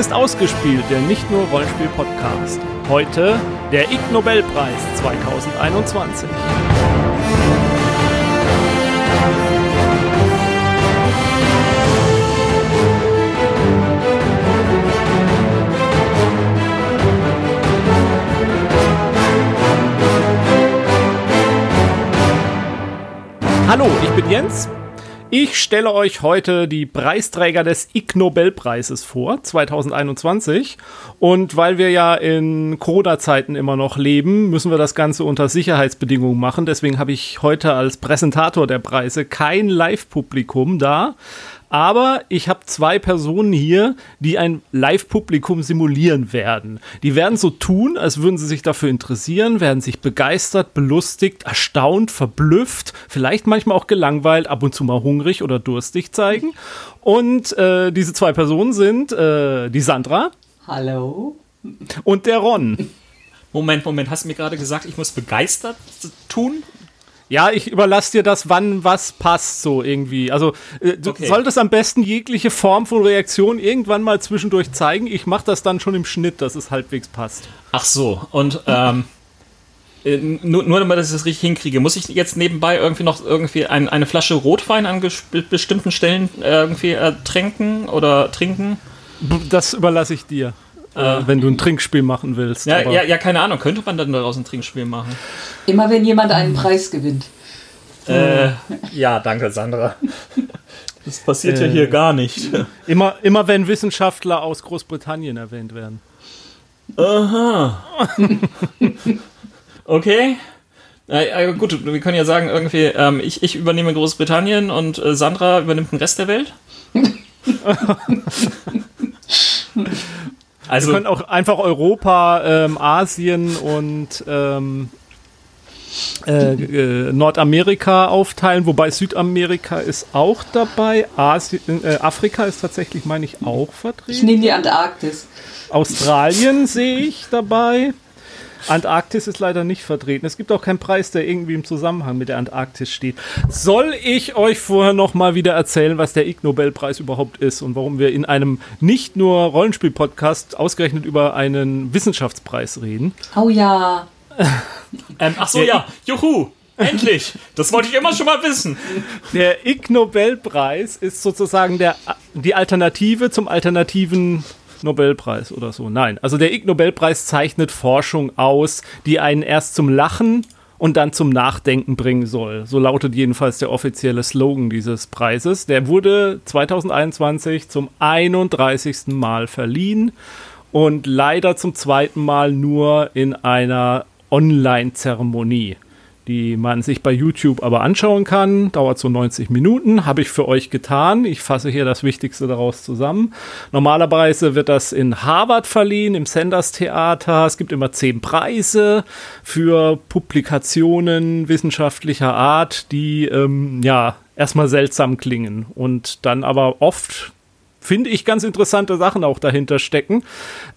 Ist ausgespielt, der nicht nur Rollenspiel-Podcast. Heute der Ig Nobelpreis 2021. Hallo, ich bin Jens. Ich stelle euch heute die Preisträger des Ig Nobelpreises vor, 2021. Und weil wir ja in Corona-Zeiten immer noch leben, müssen wir das Ganze unter Sicherheitsbedingungen machen. Deswegen habe ich heute als Präsentator der Preise kein Live-Publikum da. Aber ich habe zwei Personen hier, die ein Live-Publikum simulieren werden. Die werden so tun, als würden sie sich dafür interessieren, werden sich begeistert, belustigt, erstaunt, verblüfft, vielleicht manchmal auch gelangweilt, ab und zu mal hungrig oder durstig zeigen. Und äh, diese zwei Personen sind äh, die Sandra. Hallo. Und der Ron. Moment, Moment, hast du mir gerade gesagt, ich muss begeistert tun? Ja, ich überlasse dir das, wann was passt, so irgendwie. Also, äh, du Okay. solltest am besten jegliche Form von Reaktion irgendwann mal zwischendurch zeigen. Ich mache das dann schon im Schnitt, dass es halbwegs passt. Ach so, und ähm, äh, nur, nur damit ich das richtig hinkriege, muss ich jetzt nebenbei irgendwie noch irgendwie ein, eine Flasche Rotwein an bestimmten Stellen äh, irgendwie äh, tränken oder trinken? Das überlasse ich dir, äh, wenn du ein Trinkspiel machen willst. Ja, aber- ja, ja, keine Ahnung, könnte man dann daraus ein Trinkspiel machen? Immer wenn jemand einen Preis gewinnt. Äh, ja, danke, Sandra. Das passiert ja Äh. hier gar nicht. Immer, immer wenn Wissenschaftler aus Großbritannien erwähnt werden. Aha. okay. Äh, äh, gut, wir können ja sagen, irgendwie, ähm, ich, ich übernehme Großbritannien und äh, Sandra übernimmt den Rest der Welt. Wir also, können auch einfach Europa, ähm, Asien und ähm, äh, äh, Nordamerika aufteilen, wobei Südamerika ist auch dabei. Asien, äh, Afrika ist tatsächlich, meine ich, auch Ich vertreten. nehme die Antarktis. Australien sehe ich dabei. Antarktis ist leider nicht vertreten. Es gibt auch keinen Preis, der irgendwie im Zusammenhang mit der Antarktis steht. Soll ich euch vorher noch mal wieder erzählen, was der Ig Nobelpreis überhaupt ist und warum wir in einem nicht nur Rollenspiel-Podcast ausgerechnet über einen Wissenschaftspreis reden? Oh ja. ähm, ach so, ja, juhu, endlich. Das wollte ich immer schon mal wissen. Der Ig Nobelpreis ist sozusagen der, die Alternative zum alternativen Nobelpreis oder so. Nein, also der Ig Nobelpreis zeichnet Forschung aus, die einen erst zum Lachen und dann zum Nachdenken bringen soll. So lautet jedenfalls der offizielle Slogan dieses Preises. Der wurde 2021 zum 31. Mal verliehen und leider zum zweiten Mal nur in einer Online-Zeremonie, die man sich bei YouTube aber anschauen kann. Dauert so 90 Minuten, habe ich für euch getan. Ich fasse hier das Wichtigste daraus zusammen. Normalerweise wird das in Harvard verliehen, im Sanders Theater. Es gibt immer zehn Preise für Publikationen wissenschaftlicher Art, die ähm, ja erstmal seltsam klingen und dann aber oft finde ich ganz interessante Sachen auch dahinter stecken.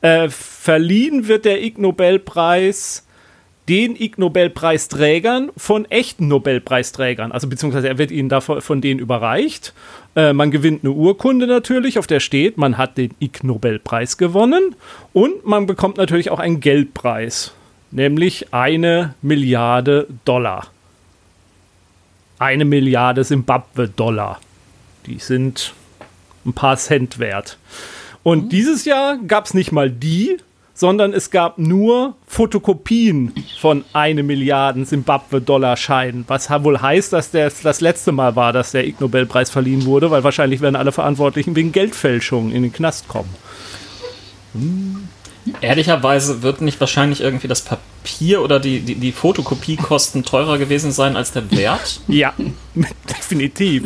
Äh, verliehen wird der Ig Nobelpreis den Ig Nobelpreisträgern von echten Nobelpreisträgern, also beziehungsweise er wird ihnen davon von denen überreicht. Äh, man gewinnt eine Urkunde natürlich, auf der steht, man hat den Ig Nobelpreis gewonnen und man bekommt natürlich auch einen Geldpreis, nämlich eine Milliarde Dollar. Eine Milliarde Simbabwe-Dollar. Die sind ein paar Cent wert. Und dieses Jahr gab es nicht mal die, sondern es gab nur Fotokopien von eine Milliarden Simbabwe-Dollar-Scheinen. Was wohl heißt, dass der das letzte Mal war, dass der Ig Nobelpreis verliehen wurde, weil wahrscheinlich werden alle Verantwortlichen wegen Geldfälschung in den Knast kommen. Ehrlicherweise wird nicht wahrscheinlich irgendwie das Papier oder die, die, die Fotokopiekosten teurer gewesen sein als der Wert? Ja, definitiv.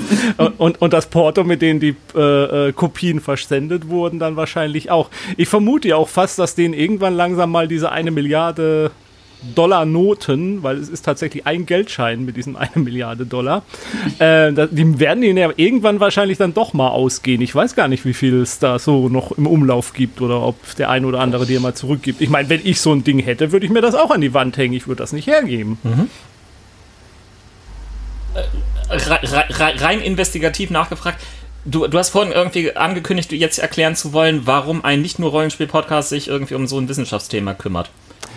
Und, und das Porto, mit dem die äh, äh, Kopien versendet wurden, dann wahrscheinlich auch. Ich vermute ja auch fast, dass denen irgendwann langsam mal diese eine Milliarde Dollar Noten, weil es ist tatsächlich ein Geldschein mit diesen eine Milliarde Dollar, äh, die werden ihnen ja irgendwann wahrscheinlich dann doch mal ausgehen. Ich weiß gar nicht, wie viel es da so noch im Umlauf gibt oder ob der ein oder andere dir mal zurückgibt. Ich meine, wenn ich so ein Ding hätte, würde ich mir das auch an die Wand hängen. Ich würde das nicht hergeben. Re re re rein investigativ nachgefragt, du, du hast vorhin irgendwie angekündigt, jetzt erklären zu wollen, warum ein nicht nur Rollenspiel-Podcast sich irgendwie um so ein Wissenschaftsthema kümmert.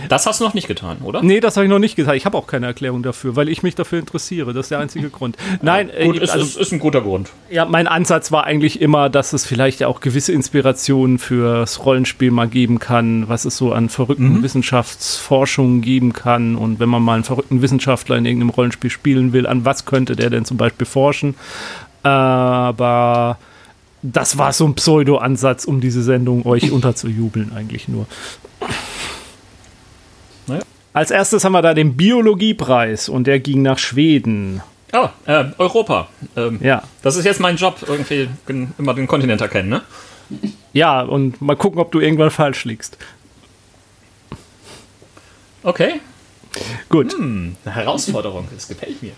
Das hast du noch nicht getan, oder? Nee, das habe ich noch nicht getan. Ich habe auch keine Erklärung dafür, weil ich mich dafür interessiere. Das ist der einzige Grund. Nein, Gut, äh, ist, also, ist, ist ein guter Grund. ja, mein Ansatz war eigentlich immer, dass es vielleicht ja auch gewisse Inspirationen fürs Rollenspiel mal geben kann, was es so an verrückten Wissenschaftsforschungen geben kann. Und wenn man mal einen verrückten Wissenschaftler in irgendeinem Rollenspiel spielen will, an was könnte der denn zum Beispiel forschen? Aber das war so ein Pseudo-Ansatz, um diese Sendung euch unterzujubeln, eigentlich nur. Als erstes haben wir da den Biologiepreis und der ging nach Schweden. Oh, äh, Europa. Ähm, Ja. Das ist jetzt mein Job, irgendwie gen- immer den Kontinent erkennen, ne? Ja, und mal gucken, ob du irgendwann falsch liegst. Okay. Gut. Hm, eine Herausforderung, das gefällt mir.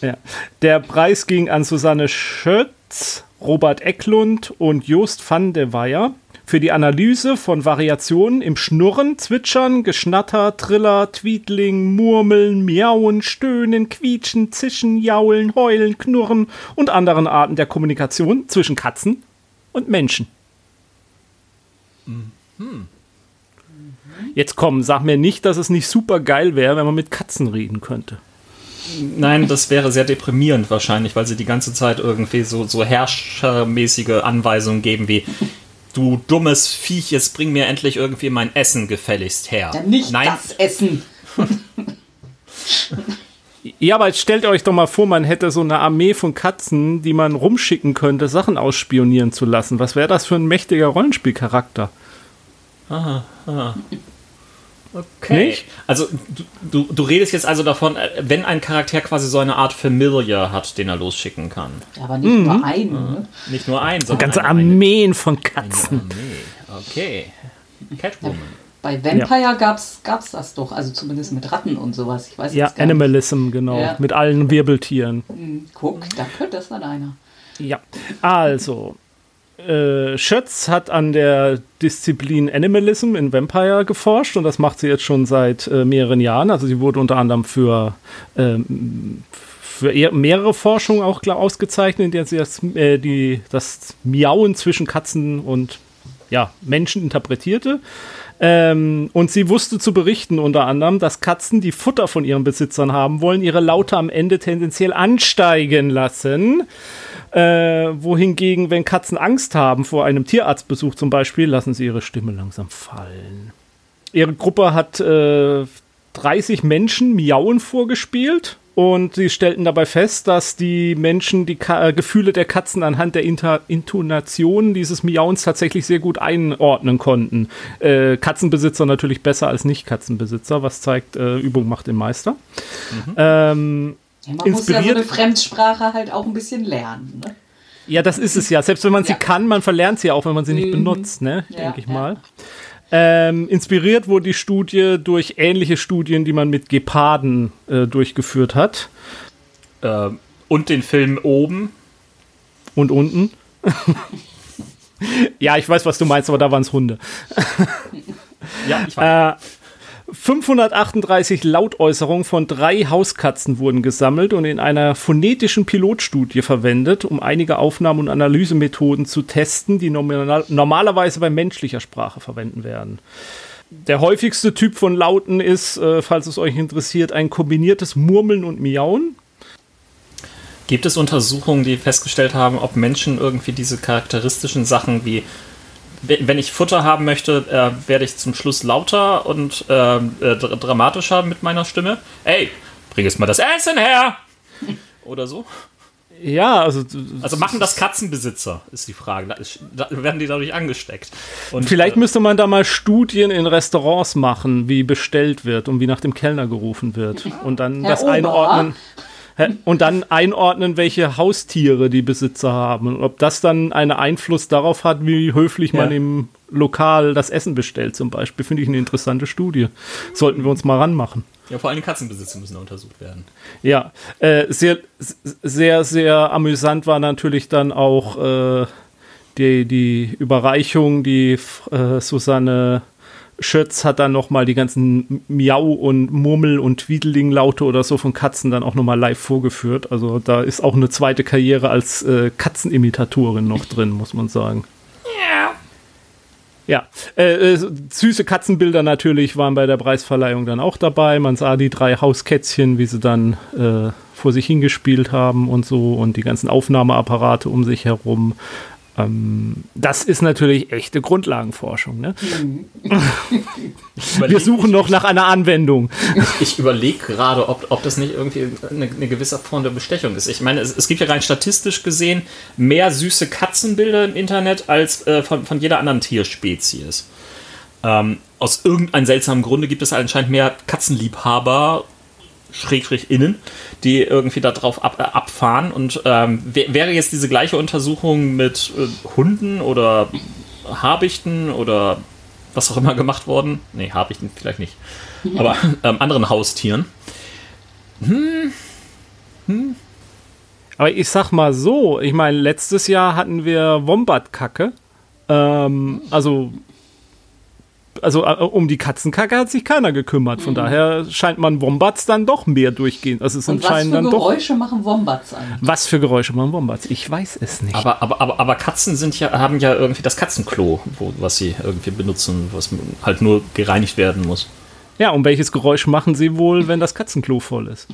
Ja. Der Preis ging an Susanne Schötz, Robert Ecklund und Jost van de Weyer für die Analyse von Variationen im Schnurren, Zwitschern, Geschnatter, Triller, Tweetling, Murmeln, Miauen, Stöhnen, Quietschen, Zischen, Jaulen, Heulen, Knurren und anderen Arten der Kommunikation zwischen Katzen und Menschen. Jetzt komm, sag mir nicht, dass es nicht super geil wäre, wenn man mit Katzen reden könnte. Nein, das wäre sehr deprimierend wahrscheinlich, weil sie die ganze Zeit irgendwie so, so herrschermäßige Anweisungen geben wie Du dummes Viech, jetzt bring mir endlich irgendwie mein Essen gefälligst her. Dann nicht Nein, das Essen. Ja, aber jetzt stellt euch doch mal vor, man hätte so eine Armee von Katzen, die man rumschicken könnte, Sachen ausspionieren zu lassen. Was wäre das für ein mächtiger Rollenspielcharakter? Okay. Nicht? Also du, du, du redest jetzt also davon, äh, wenn ein Charakter quasi so eine Art Familiar hat, den er losschicken kann. Aber nicht nur einen. Ne? Nicht nur ein, sondern Ganze eine, eine, Armeen von Katzen. Armee. Okay. Catwoman. Bei Vampire gab's, gab's das doch, also zumindest mit Ratten und sowas. Ich weiß Ja, jetzt gar nicht. Animalism, genau. Ja. Mit allen Wirbeltieren. Hm, Guck, da könnte das dann einer. Ja, also. Äh, Schötz hat an der Disziplin Animalism in Vampire geforscht und das macht sie jetzt schon seit äh, mehreren Jahren. Also sie wurde unter anderem für, ähm, für mehrere Forschungen auch klar ausgezeichnet, in der sie das, äh, die, das Miauen zwischen Katzen und ja, Menschen interpretierte. Ähm, und sie wusste zu berichten unter anderem, dass Katzen, die Futter von ihren Besitzern haben wollen, ihre Laute am Ende tendenziell ansteigen lassen. Äh, wohingegen, wenn Katzen Angst haben vor einem Tierarztbesuch zum Beispiel, lassen sie ihre Stimme langsam fallen. Ihre Gruppe hat äh, 30 Menschen Miauen vorgespielt und sie stellten dabei fest, dass die Menschen die Ka äh, Gefühle der Katzen anhand der Inter Intonation dieses Miauens tatsächlich sehr gut einordnen konnten. Äh, Katzenbesitzer natürlich besser als Nicht-Katzenbesitzer, was zeigt, äh, Übung macht den Meister. Ähm, Ja, man muss ja so Inspiriert- eine Fremdsprache halt auch ein bisschen lernen. Ne? Ja, das ist es ja. Selbst wenn man sie Ja. kann, man verlernt sie auch, wenn man sie nicht Mhm. benutzt, ne? Ja, Denke ich ja. mal. Ähm, inspiriert wurde die Studie durch ähnliche Studien, die man mit Geparden äh, durchgeführt hat. Äh, und den Film oben. Und unten. ja, ich weiß, was du meinst, aber da waren es Hunde. Ja, ich weiß. Äh, 538 Lautäußerungen von drei Hauskatzen wurden gesammelt und in einer phonetischen Pilotstudie verwendet, um einige Aufnahmen- und Analysemethoden zu testen, die normal normalerweise bei menschlicher Sprache verwenden werden. Der häufigste Typ von Lauten ist, äh, falls es euch interessiert, ein kombiniertes Murmeln und Miauen. Gibt es Untersuchungen, die festgestellt haben, ob Menschen irgendwie diese charakteristischen Sachen wie wenn ich Futter haben möchte, äh, werde ich zum Schluss lauter und äh, dr dramatischer mit meiner Stimme. Ey, bring jetzt mal das Essen her! Oder so. Ja, also, Also machen das Katzenbesitzer, ist die Frage. Da werden die dadurch angesteckt. Und, Vielleicht äh, müsste man da mal Studien in Restaurants machen, wie bestellt wird und wie nach dem Kellner gerufen wird. Und dann Herr das Ober. einordnen. Und dann einordnen, welche Haustiere die Besitzer haben. Und ob das dann einen Einfluss darauf hat, wie höflich man Ja. im Lokal das Essen bestellt, zum Beispiel, finde ich eine interessante Studie. Sollten wir uns mal ranmachen. ja, vor allem Katzenbesitzer müssen da untersucht werden. Ja, äh, sehr, sehr, sehr amüsant war natürlich dann auch äh, die, die Überreichung, die äh, Susanne Schötz hat dann noch mal die ganzen Miau und Murmel und Tweedling-Laute oder so von Katzen dann auch noch mal live vorgeführt. Also da ist auch eine zweite Karriere als äh, Katzenimitatorin noch drin, muss man sagen. Ja. Ja, äh, äh, süße Katzenbilder natürlich waren bei der Preisverleihung dann auch dabei. Man sah die drei Hauskätzchen, wie sie dann äh, vor sich hingespielt haben und so und die ganzen Aufnahmeapparate um sich herum. Ähm, das ist natürlich echte Grundlagenforschung. Ne? Wir suchen noch nach einer Anwendung. Ich überlege gerade, ob, ob das nicht irgendwie eine, eine, gewisse Form der Bestechung ist. Ich meine, es, es, gibt ja rein statistisch gesehen mehr süße Katzenbilder im Internet als äh, von, von jeder anderen Tierspezies. Ähm, aus irgendeinem seltsamen Grunde gibt es anscheinend mehr Katzenliebhaber Schrägstrich innen, die irgendwie darauf ab, äh, abfahren. Und ähm, wäre jetzt diese gleiche Untersuchung mit äh, Hunden oder Habichten oder was auch immer gemacht worden? Nee, Habichten vielleicht nicht. Aber ähm, anderen Haustieren. Hm. Hm. Aber ich sag mal so, ich meine, letztes Jahr hatten wir Wombat-Kacke. Ähm, also also äh, um die Katzenkacke hat sich keiner gekümmert. Von mhm. daher scheint man Wombats dann doch mehr durchgehen. Also es Und was für Geräusche doch, machen Wombats an? Was für Geräusche machen Wombats? Ich weiß es nicht. Aber, aber, aber, aber Katzen sind ja, haben ja irgendwie das Katzenklo, wo, was sie irgendwie benutzen, was halt nur gereinigt werden muss. Ja, und welches Geräusch machen sie wohl, wenn das Katzenklo voll ist?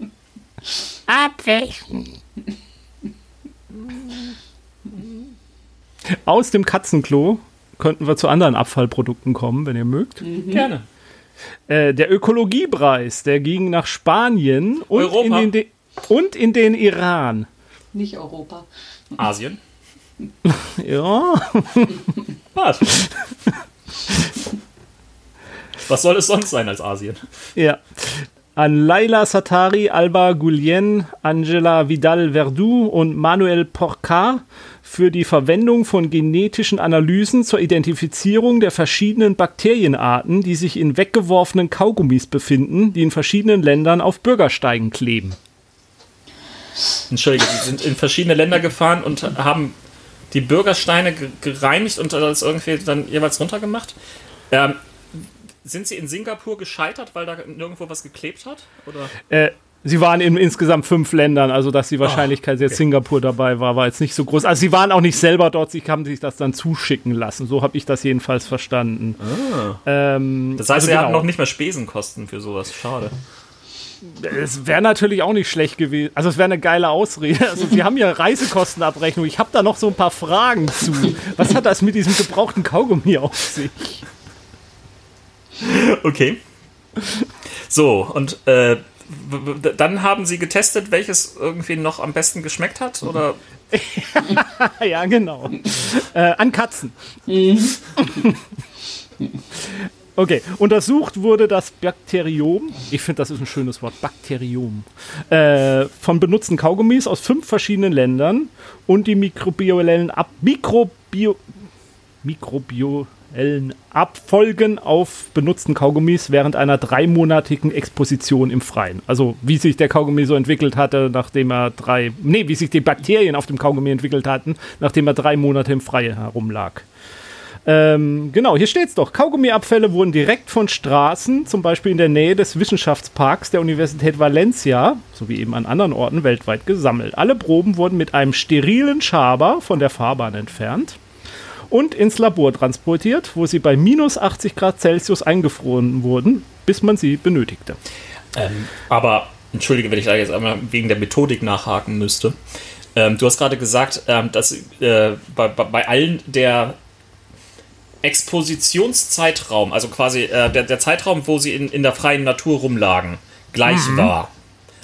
Abwischen. Aus dem Katzenklo könnten wir zu anderen Abfallprodukten kommen, wenn ihr mögt. Mhm. Gerne. Äh, der Ökologiepreis, der ging nach Spanien und in, den, und in den Iran. Nicht Europa. Asien. ja. Was? Was soll es sonst sein als Asien? Ja. An Laila Satari, Alba Gulien, Angela Vidal Verdu und Manuel Porcar für die Verwendung von genetischen Analysen zur Identifizierung der verschiedenen Bakterienarten, die sich in weggeworfenen Kaugummis befinden, die in verschiedenen Ländern auf Bürgersteigen kleben. Entschuldige, die sind in verschiedene Länder gefahren und haben die Bürgersteine gereinigt und das irgendwie dann jeweils runtergemacht. Ähm, sind sie in Singapur gescheitert, weil da nirgendwo was geklebt hat? Oder? Äh, Sie waren in insgesamt fünf Ländern, also dass die Wahrscheinlichkeit, dass okay. jetzt Singapur dabei war, war jetzt nicht so groß. Also sie waren auch nicht selber dort, sie haben sich das dann zuschicken lassen. So habe ich das jedenfalls verstanden. Ah. Ähm, das heißt, also sie genau. hatten noch nicht mehr Spesenkosten für sowas. Schade. Es wäre natürlich auch nicht schlecht gewesen. Also es wäre eine geile Ausrede. Also sie haben ja Reisekostenabrechnung. Ich habe da noch so ein paar Fragen zu. Was hat das mit diesem gebrauchten Kaugummi auf sich? Okay. So, und äh, dann haben sie getestet, welches irgendwie noch am besten geschmeckt hat, oder? ja, genau. Äh, an Katzen. Okay, untersucht wurde das Bakteriom, ich finde, das ist ein schönes Wort, Bakteriom, äh, von benutzten Kaugummis aus fünf verschiedenen Ländern und die mikrobiellen Ab Mikrobio Mikrobio Abfolgen auf benutzten Kaugummis während einer dreimonatigen Exposition im Freien. Also wie sich der Kaugummi so entwickelt hatte, nachdem er drei, nee, wie sich die Bakterien auf dem Kaugummi entwickelt hatten, nachdem er drei Monate im Freien herumlag. Ähm, genau, hier steht es doch. Kaugummiabfälle wurden direkt von Straßen, zum Beispiel in der Nähe des Wissenschaftsparks der Universität Valencia, sowie eben an anderen Orten weltweit gesammelt. Alle Proben wurden mit einem sterilen Schaber von der Fahrbahn entfernt und ins Labor transportiert, wo sie bei minus 80 Grad Celsius eingefroren wurden, bis man sie benötigte. Ähm, aber, entschuldige, wenn ich da jetzt einmal wegen der Methodik nachhaken müsste. Ähm, du hast gerade gesagt, ähm, dass äh, bei, bei allen der Expositionszeitraum, also quasi äh, der, der, Zeitraum, wo sie in, in der freien Natur rumlagen, gleich mhm. war.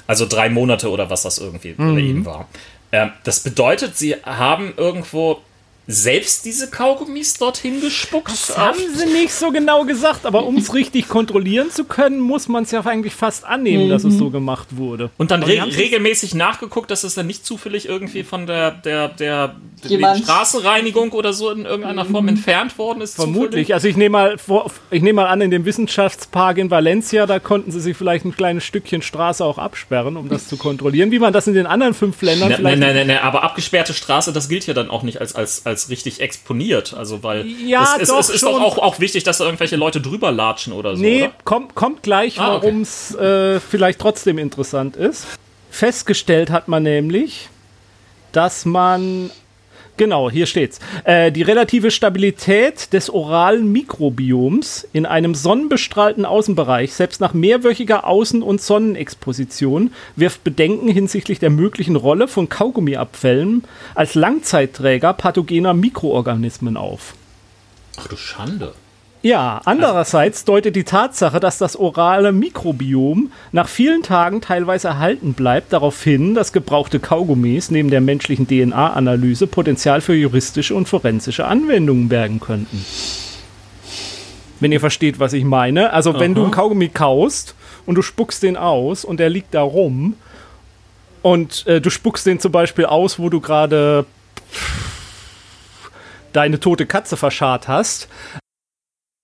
Also drei Monate oder was das irgendwie mhm. eben war. Ähm, das bedeutet, sie haben irgendwo selbst diese Kaugummis dorthin gespuckt? Das haben sie nicht so genau gesagt, aber um es richtig kontrollieren zu können, muss man es ja eigentlich fast annehmen, mhm. dass es so gemacht wurde. Und dann re regelmäßig nachgeguckt, dass es dann nicht zufällig irgendwie von der, der, der, der Straßenreinigung oder so in irgendeiner Form mhm. entfernt worden ist. Vermutlich. Zufällig. Also ich nehme mal, nehm mal an, in dem Wissenschaftspark in Valencia, da konnten sie sich vielleicht ein kleines Stückchen Straße auch absperren, um das zu kontrollieren, wie man das in den anderen fünf Ländern ne, vielleicht... Nein, nein, nein, aber abgesperrte Straße, das gilt ja dann auch nicht als, als, als als richtig exponiert. Also, weil Ja, es, doch, es, es ist doch auch, auch wichtig, dass da irgendwelche Leute drüber latschen oder so. Nee, Oder? kommt, kommt gleich, Ah, warum es äh, vielleicht trotzdem interessant ist. Festgestellt hat man nämlich, dass man. Genau, hier steht's. Äh, die relative Stabilität des oralen Mikrobioms in einem sonnenbestrahlten Außenbereich, selbst nach mehrwöchiger Außen- und Sonnenexposition, wirft Bedenken hinsichtlich der möglichen Rolle von Kaugummiabfällen als Langzeitträger pathogener Mikroorganismen auf. Ach du Schande. Ja, andererseits deutet die Tatsache, dass das orale Mikrobiom nach vielen Tagen teilweise erhalten bleibt, darauf hin, dass gebrauchte Kaugummis neben der menschlichen DNA-Analyse Potenzial für juristische und forensische Anwendungen bergen könnten. Wenn ihr versteht, was ich meine. Also, wenn du einen Kaugummi kaust und du spuckst den aus und der liegt da rum und äh, du spuckst den zum Beispiel aus, wo du gerade deine tote Katze verscharrt hast,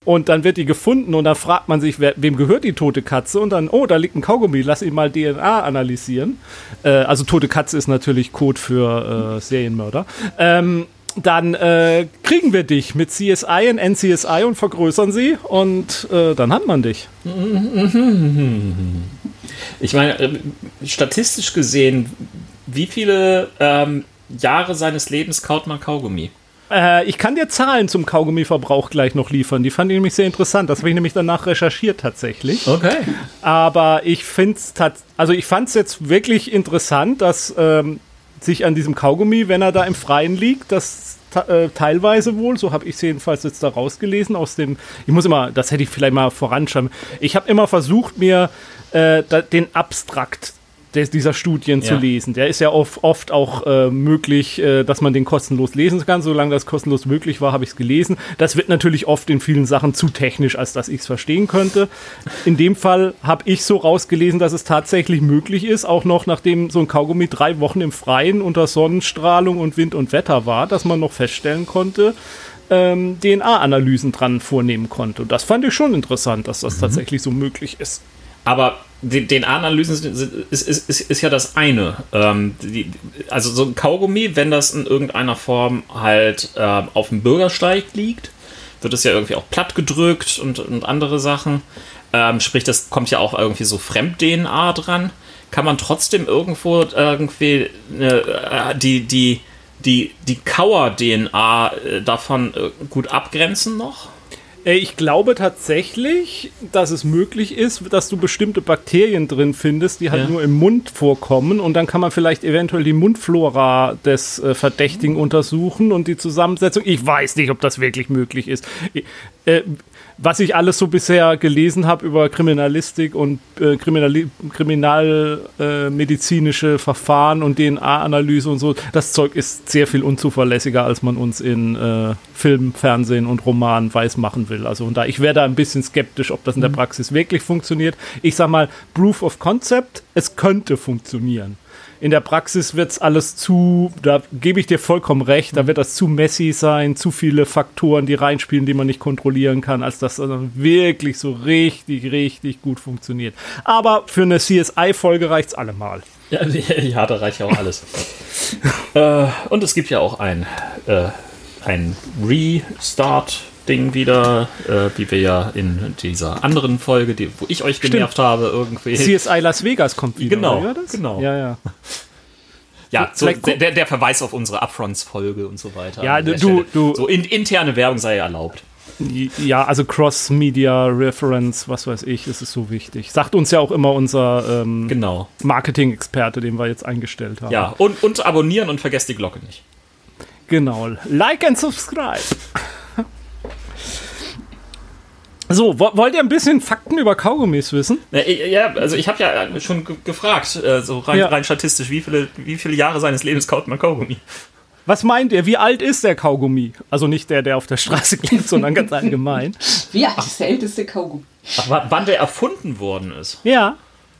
und dann wird die gefunden und dann fragt man sich, wer, wem gehört die tote Katze? Und dann, oh, da liegt ein Kaugummi, lass ihn mal DNA analysieren. Äh, also tote Katze ist natürlich Code für äh, Serienmörder. Ähm, dann äh, kriegen wir dich mit CSI und NCSI und vergrößern sie und äh, dann hat man dich. Ich meine, äh, statistisch gesehen, wie viele ähm, Jahre seines Lebens kaut man Kaugummi? Äh, ich kann dir Zahlen zum Kaugummiverbrauch gleich noch liefern. Die fand ich nämlich sehr interessant. Das habe ich nämlich danach recherchiert tatsächlich. Okay. Aber ich finde es also ich fand es jetzt wirklich interessant, dass ähm, sich an diesem Kaugummi, wenn er da im Freien liegt, das äh, teilweise wohl, so habe ich es jedenfalls jetzt da rausgelesen aus dem, ich muss immer, das hätte ich vielleicht mal voranschreiben. Ich habe immer versucht, mir äh, da, den Abstrakt des, dieser Studien zu Ja. lesen. Der ist ja oft, oft auch äh, möglich, äh, dass man den kostenlos lesen kann. Solange das kostenlos möglich war, habe ich es gelesen. Das wird natürlich oft in vielen Sachen zu technisch, als dass ich es verstehen könnte. In dem Fall habe ich so rausgelesen, dass es tatsächlich möglich ist, auch noch nachdem so ein Kaugummi drei Wochen im Freien unter Sonnenstrahlung und Wind und Wetter war, dass man noch feststellen konnte, ähm, DNA-Analysen dran vornehmen konnte. Und das fand ich schon interessant, dass das tatsächlich so möglich ist. Aber die sind- sind- ist, ist, ist, ist ja das eine. Ähm, die, also so ein Kaugummi, wenn das in irgendeiner Form halt ähm, auf dem Bürgersteig liegt, wird es ja irgendwie auch platt gedrückt und, und andere Sachen. Ähm, sprich, das kommt ja auch irgendwie so Fremd-DNA dran. Kann man trotzdem irgendwo irgendwie äh, die, die, die, die Kauer-DNA äh, davon äh, gut abgrenzen noch? Äh, Ich glaube tatsächlich, dass es möglich ist, dass du bestimmte Bakterien drin findest, die halt Ja. nur im Mund vorkommen und dann kann man vielleicht eventuell die Mundflora des äh, Verdächtigen untersuchen und die Zusammensetzung. Ich weiß nicht, ob das wirklich möglich ist. Ich- Äh, was ich alles so bisher gelesen habe über Kriminalistik und äh, kriminalmedizinische äh, Verfahren und DNA-Analyse und so, das Zeug ist sehr viel unzuverlässiger, als man uns in äh, Film, Fernsehen und Roman weiß machen will. Also und da ich wäre da ein bisschen skeptisch, ob das in der Praxis wirklich funktioniert. Ich sag mal, Proof of Concept, es könnte funktionieren. In der Praxis wird es alles zu, da gebe ich dir vollkommen recht, da wird das zu messy sein, zu viele Faktoren, die reinspielen, die man nicht kontrollieren kann, als dass das dann wirklich so richtig, richtig gut funktioniert. Aber für eine CSI-Folge reicht es allemal. Ja, ja, da reicht ja auch alles. äh, und es gibt ja auch ein, äh, ein Restart-Ding wieder, äh, wie wir ja in dieser anderen Folge, die, wo ich euch genervt habe, irgendwie. CSI Las Vegas kommt wieder. Genau, oder? Genau. Ja, ja. ja, so, der, der Verweis auf unsere Upfronts-Folge und so weiter. Ja, du- Stelle. du- So in, interne Werbung sei erlaubt. Ja, also Cross-Media-Reference, was weiß ich, ist es so wichtig. Sagt uns ja auch immer unser ähm, Genau. Marketing-Experte, den wir jetzt eingestellt haben. Ja, und, und abonnieren und vergesst die Glocke nicht. Genau. Like and subscribe. So, wo, wollt ihr ein bisschen Fakten über Kaugummis wissen? Ja, also ich habe ja schon ge gefragt, äh, so rein, Ja. rein statistisch, wie viele, wie viele Jahre seines Lebens kaut man Kaugummi? Was meint ihr? Wie alt ist der Kaugummi? Also nicht der, der auf der Straße liegt, sondern ganz allgemein. Wie alt ist der älteste Kaugummi? Ach, wa- wann der erfunden worden ist? Ja.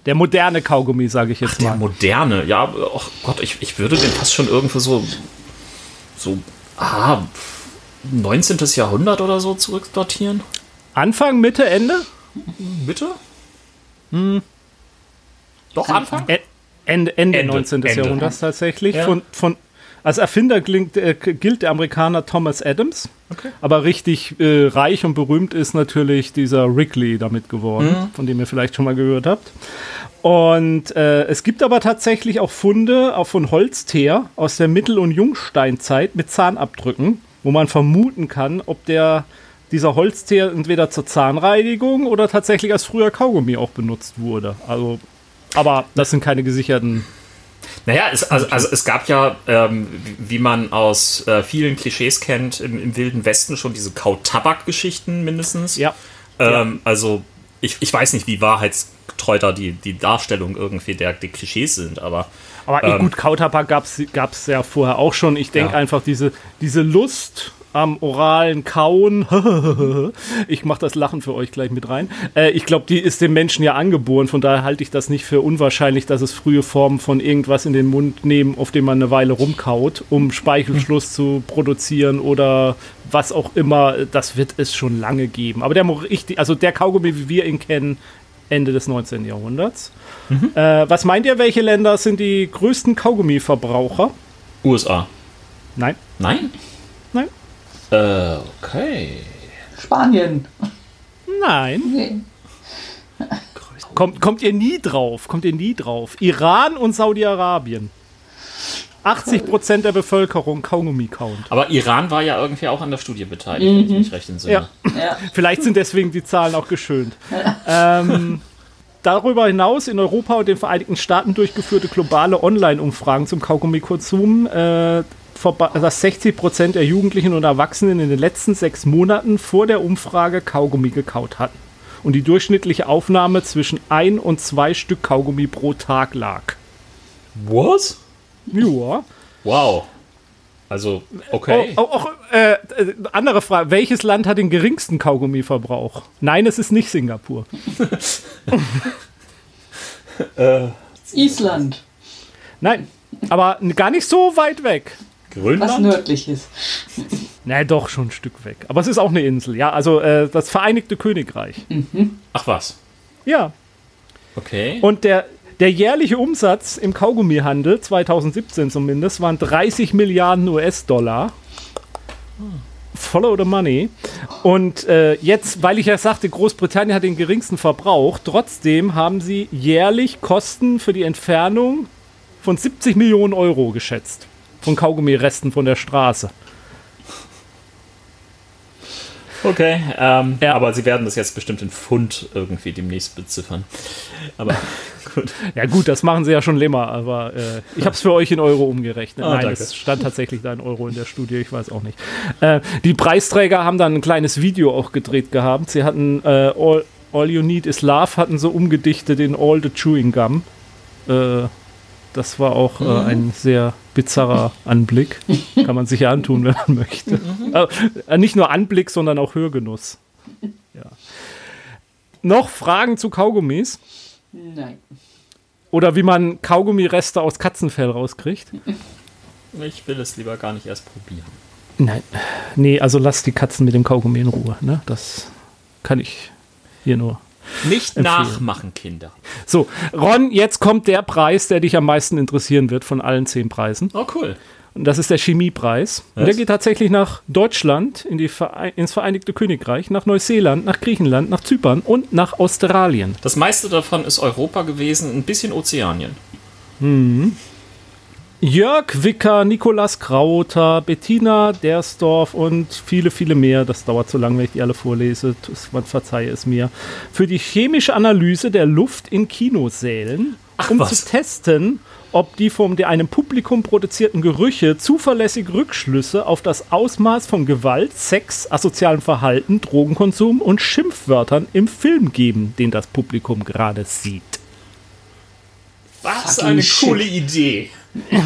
Der moderne Kaugummi, sage ich jetzt Der mal. moderne, ja, ach Gott, ich, ich würde den fast schon irgendwo so, so, ah, 19. Jahrhundert oder so zurückdatieren. Anfang, Mitte, Ende? Bitte? Doch, Anfang? Ä- Ende, Ende, Ende, 19. Ende. Jahrhunderts tatsächlich. Ja. Von, von, Als Erfinder klingt, äh, gilt der Amerikaner Thomas Adams. Okay. Aber richtig äh, reich und berühmt ist natürlich dieser Wrigley damit geworden, Mhm. von dem ihr vielleicht schon mal gehört habt. Und äh, es gibt aber tatsächlich auch Funde auch von Holzteer aus der Mittel- und Jungsteinzeit mit Zahnabdrücken, wo man vermuten kann, ob der dieser Holzteer entweder zur Zahnreinigung oder tatsächlich als früher Kaugummi auch benutzt wurde. Also, aber das sind keine gesicherten. Naja, es, also, also es gab ja, ähm, wie man aus äh, vielen Klischees kennt, im, im Wilden Westen schon diese Kautabak-Geschichten mindestens. Ja. Ähm, Also ich, ich weiß nicht, wie wahrheitsgetreu da die, die Darstellung irgendwie der, der Klischees sind, aber Aber Ähm. gut, Kautabak gab es ja vorher auch schon. Ich denke Ja. einfach, diese, diese Lust am oralen Kauen, ich mache das Lachen für euch gleich mit rein, äh, ich glaube, die ist dem Menschen ja angeboren. Von daher halte ich das nicht für unwahrscheinlich, dass es frühe Formen von irgendwas in den Mund nehmen, auf dem man eine Weile rumkaut, um Speichelschluss zu produzieren oder was auch immer. Das wird es schon lange geben. Aber der, also der Kaugummi, wie wir ihn kennen, Ende des 19. Jahrhunderts. Äh, was meint ihr, welche Länder sind die größten Kaugummiverbraucher? USA. Nein, Nein? nein, Äh, okay. Spanien. nein. Nee. Kommt, kommt ihr nie drauf? Kommt ihr nie drauf? Iran und Saudi-Arabien. 80% der Bevölkerung Kaugummi kaunt. Aber Iran war ja irgendwie auch an der Studie beteiligt, wenn ich mich recht entsinne. Ja. Ja. Vielleicht sind deswegen die Zahlen auch geschönt. ähm, darüber hinaus in Europa und den Vereinigten Staaten durchgeführte globale Online-Umfragen zum Kaugummikonsum, äh, dass 60% der Jugendlichen und Erwachsenen in den letzten sechs Monaten vor der Umfrage Kaugummi gekaut hatten. Und die durchschnittliche Aufnahme zwischen ein und zwei Stück Kaugummi pro Tag lag. Was? Ja. Wow. Also, okay. Auch, auch äh, äh, andere Frage. Welches Land hat den geringsten Kaugummiverbrauch? Nein, es ist nicht Singapur. Island. Nein, aber gar nicht so weit weg. Was Grönland? nördliches. Na, doch schon ein Stück weg. Aber es ist auch eine Insel, ja. Also äh, das Vereinigte Königreich. Ach was. Ja. Okay. Und der, der jährliche Umsatz im Kaugummihandel, 2017 zumindest, waren 30 Milliarden US-Dollar. Follow the money. Und äh, jetzt, weil ich ja sagte, Großbritannien hat den geringsten Verbrauch, trotzdem haben sie jährlich Kosten für die Entfernung von 70 Millionen Euro geschätzt. Von Kaugummiresten von der Straße. Okay, ähm, Ja. aber sie werden das jetzt bestimmt in Pfund irgendwie demnächst beziffern. Aber gut. Ja gut, das machen sie ja schon länger, aber äh, ich habe es für euch in Euro umgerechnet. Ah, Nein, danke. es stand tatsächlich da in Euro in der Studie, ich weiß auch nicht. Äh, die Preisträger haben dann ein kleines Video auch gedreht gehabt. Sie hatten äh, All, All You Need Is Love, hatten so umgedichtet in All the Chewing Gum. Äh, das war auch äh, ein sehr bizarrer Anblick. Kann man sich ja antun, wenn man möchte. Äh, nicht nur Anblick, sondern auch Hörgenuss. Ja. Noch Fragen zu Kaugummis? Nein. Oder wie man Kaugummireste aus Katzenfell rauskriegt? Ich will es lieber gar nicht erst probieren. Nein. Nee, also lass die Katzen mit dem Kaugummi in Ruhe. Ne? Das kann ich hier nur. Nicht Empfehlen. nachmachen, Kinder. So, Ron, jetzt kommt der Preis, der dich am meisten interessieren wird von allen zehn Preisen. Oh, cool. Und das ist der Chemiepreis. Und der geht tatsächlich nach Deutschland, in die Verei ins Vereinigte Königreich, nach Neuseeland, nach Griechenland, nach Zypern und nach Australien. Das meiste davon ist Europa gewesen, ein bisschen Ozeanien. Jörg Wicker, Nikolas Krauter, Bettina Dersdorf und viele, viele mehr. Das dauert zu lange, wenn ich die alle vorlese. Man verzeihe es mir. Für die chemische Analyse der Luft in Kinosälen, um was. zu testen, ob die von der- einem Publikum produzierten Gerüche zuverlässig Rückschlüsse auf das Ausmaß von Gewalt, Sex, asozialem Verhalten, Drogenkonsum und Schimpfwörtern im Film geben, den das Publikum gerade sieht. Was Fucking eine shit. coole Idee.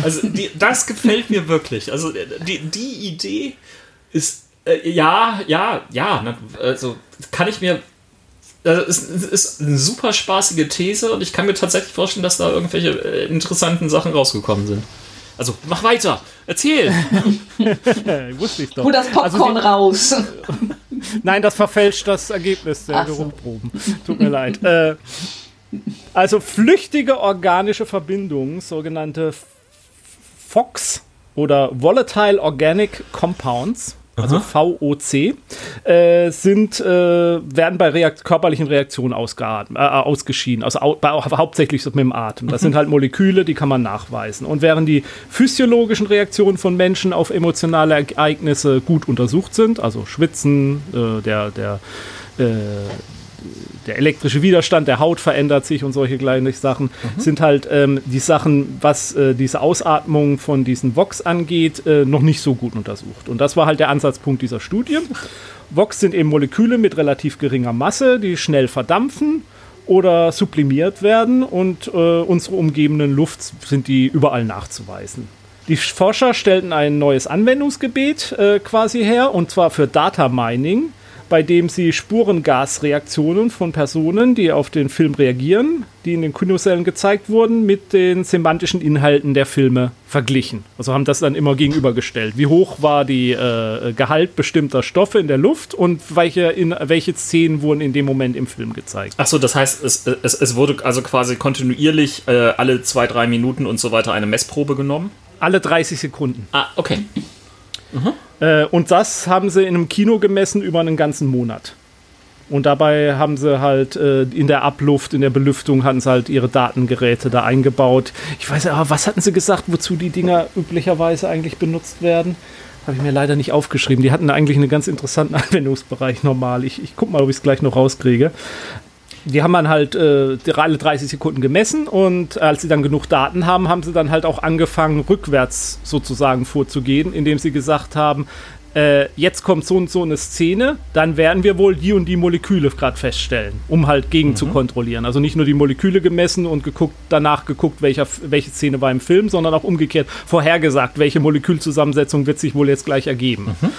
Also die, das gefällt mir wirklich. Also die, die Idee ist äh, ja, ja, ja. Also kann ich mir. Also es ist eine super spaßige These und ich kann mir tatsächlich vorstellen, dass da irgendwelche äh, interessanten Sachen rausgekommen sind. Also mach weiter, erzähl. Äh, wusste ich doch. Hol das Popcorn Also raus. Nein, das verfälscht das Ergebnis der Ach so. Geruchproben. Tut mir leid. Äh, also flüchtige organische Verbindungen, sogenannte FOX, oder Volatile Organic Compounds, also VOC, äh, sind, äh, werden bei Reakt körperlichen Reaktionen ausgeatmet, äh, ausgeschieden, also au bei, hauptsächlich mit dem Atem. Das sind halt Moleküle, die kann man nachweisen. Und während die physiologischen Reaktionen von Menschen auf emotionale Ereignisse gut untersucht sind, also Schwitzen, äh, der, der äh, der elektrische Widerstand der Haut verändert sich und solche kleine Sachen, mhm. sind halt ähm, die Sachen, was äh, diese Ausatmung von diesen Vox angeht, äh, noch nicht so gut untersucht. Und das war halt der Ansatzpunkt dieser Studie. Vox sind eben Moleküle mit relativ geringer Masse, die schnell verdampfen oder sublimiert werden und äh, unsere umgebenden Luft sind die überall nachzuweisen. Die Forscher stellten ein neues Anwendungsgebiet äh, quasi her und zwar für Data Mining bei dem sie Spurengasreaktionen von Personen, die auf den Film reagieren, die in den Kinozellen gezeigt wurden, mit den semantischen Inhalten der Filme verglichen. Also haben das dann immer gegenübergestellt. Wie hoch war die äh, Gehalt bestimmter Stoffe in der Luft und welche, in, welche Szenen wurden in dem Moment im Film gezeigt. Achso, das heißt, es, es, es wurde also quasi kontinuierlich äh, alle zwei, drei Minuten und so weiter eine Messprobe genommen? Alle 30 Sekunden. Ah, okay. Mhm. Äh, und das haben sie in einem Kino gemessen über einen ganzen Monat. Und dabei haben sie halt äh, in der Abluft, in der Belüftung, hatten sie halt ihre Datengeräte da eingebaut. Ich weiß ja, was hatten sie gesagt, wozu die Dinger üblicherweise eigentlich benutzt werden? Habe ich mir leider nicht aufgeschrieben. Die hatten eigentlich einen ganz interessanten Anwendungsbereich normal. Ich, ich gucke mal, ob ich es gleich noch rauskriege die haben dann halt äh, alle 30 Sekunden gemessen und als sie dann genug Daten haben, haben sie dann halt auch angefangen, rückwärts sozusagen vorzugehen, indem sie gesagt haben, äh, jetzt kommt so und so eine Szene, dann werden wir wohl die und die Moleküle gerade feststellen, um halt gegen mhm. zu kontrollieren. Also nicht nur die Moleküle gemessen und geguckt, danach geguckt, welcher, welche Szene war im Film, sondern auch umgekehrt vorhergesagt, welche Molekülzusammensetzung wird sich wohl jetzt gleich ergeben. Mhm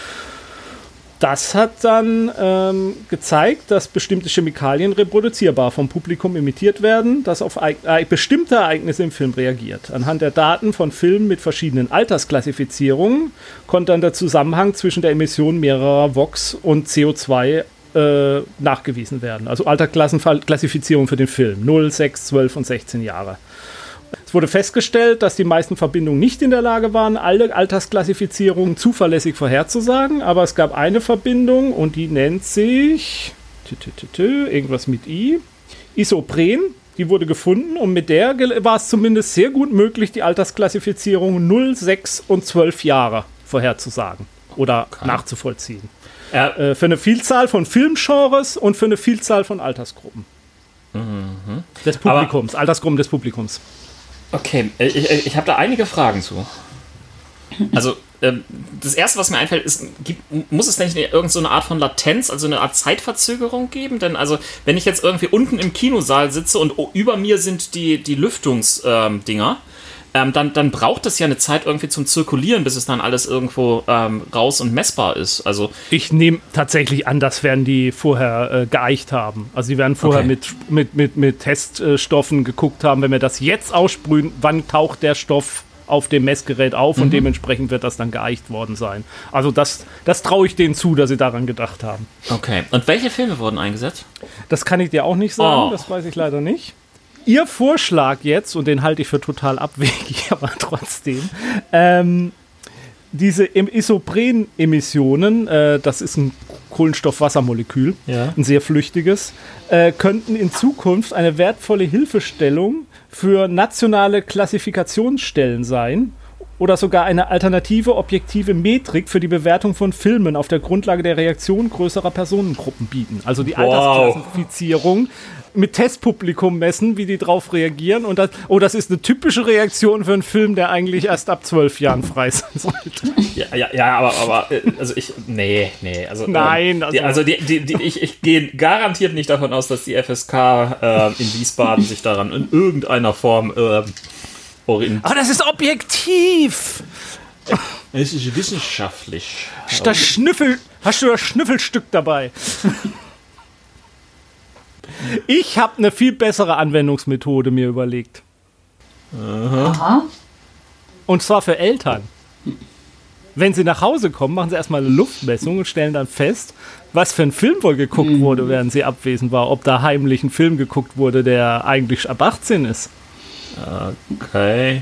das hat dann ähm, gezeigt, dass bestimmte Chemikalien reproduzierbar vom Publikum imitiert werden, das auf äh, bestimmte Ereignisse im Film reagiert. Anhand der Daten von Filmen mit verschiedenen Altersklassifizierungen konnte dann der Zusammenhang zwischen der Emission mehrerer VOX und CO2 äh, nachgewiesen werden. Also Altersklassenklassifizierung für den Film 0, 6, 12 und 16 Jahre. Es wurde festgestellt, dass die meisten Verbindungen nicht in der Lage waren, alle Altersklassifizierungen zuverlässig vorherzusagen, aber es gab eine Verbindung und die nennt sich irgendwas mit I. Isopren, die wurde gefunden und mit der war es zumindest sehr gut möglich, die Altersklassifizierung 0, 6 und 12 Jahre vorherzusagen oder okay. nachzuvollziehen. Äh, für eine Vielzahl von Filmgenres und für eine Vielzahl von Altersgruppen. Mhm. Des Publikums, Aber Altersgruppen des Publikums. Okay, äh, ich, ich, ich habe da einige Fragen zu. Also, ähm, das erste, was mir einfällt, ist, muss es nicht irgendeine so Art von Latenz, also eine Art Zeitverzögerung geben? Denn, also, wenn ich jetzt irgendwie unten im Kinosaal sitze und über mir sind die, die Lüftungsdinger, ähm, ähm, dann, dann braucht es ja eine Zeit irgendwie zum Zirkulieren, bis es dann alles irgendwo ähm, raus und messbar ist. Also ich nehme tatsächlich an, das werden die vorher äh, geeicht haben. Also die werden vorher okay. mit, mit, mit, mit Teststoffen geguckt haben, wenn wir das jetzt aussprühen, wann taucht der Stoff auf dem Messgerät auf mhm. und dementsprechend wird das dann geeicht worden sein. Also das, das traue ich denen zu, dass sie daran gedacht haben. Okay. Und welche Filme wurden eingesetzt? Das kann ich dir auch nicht sagen, oh. das weiß ich leider nicht. Ihr Vorschlag jetzt, und den halte ich für total abwegig, aber trotzdem, ähm, diese Isopren-Emissionen, äh, das ist ein Kohlenstoffwassermolekül, ja. ein sehr flüchtiges, äh, könnten in Zukunft eine wertvolle Hilfestellung für nationale Klassifikationsstellen sein oder sogar eine alternative objektive Metrik für die Bewertung von Filmen auf der Grundlage der Reaktion größerer Personengruppen bieten. Also die wow. Altersklassifizierung mit Testpublikum messen, wie die drauf reagieren. Und das, oh, das ist eine typische Reaktion für einen Film, der eigentlich erst ab zwölf Jahren frei sein sollte. Ja, ja, ja aber, aber äh, also ich, nee, nee. Also, Nein, ähm, die, also, die, die, die, ich, ich gehe garantiert nicht davon aus, dass die FSK äh, in Wiesbaden sich daran in irgendeiner Form äh, orientiert. Aber das ist objektiv! Es ist wissenschaftlich. Das Schnüffel, hast du das Schnüffelstück dabei? Ich habe eine viel bessere Anwendungsmethode mir überlegt. Aha. Und zwar für Eltern. Wenn sie nach Hause kommen, machen sie erstmal eine Luftmessung und stellen dann fest, was für ein Film wohl geguckt mhm. wurde, während sie abwesend war. Ob da heimlich ein Film geguckt wurde, der eigentlich ab 18 ist. Okay.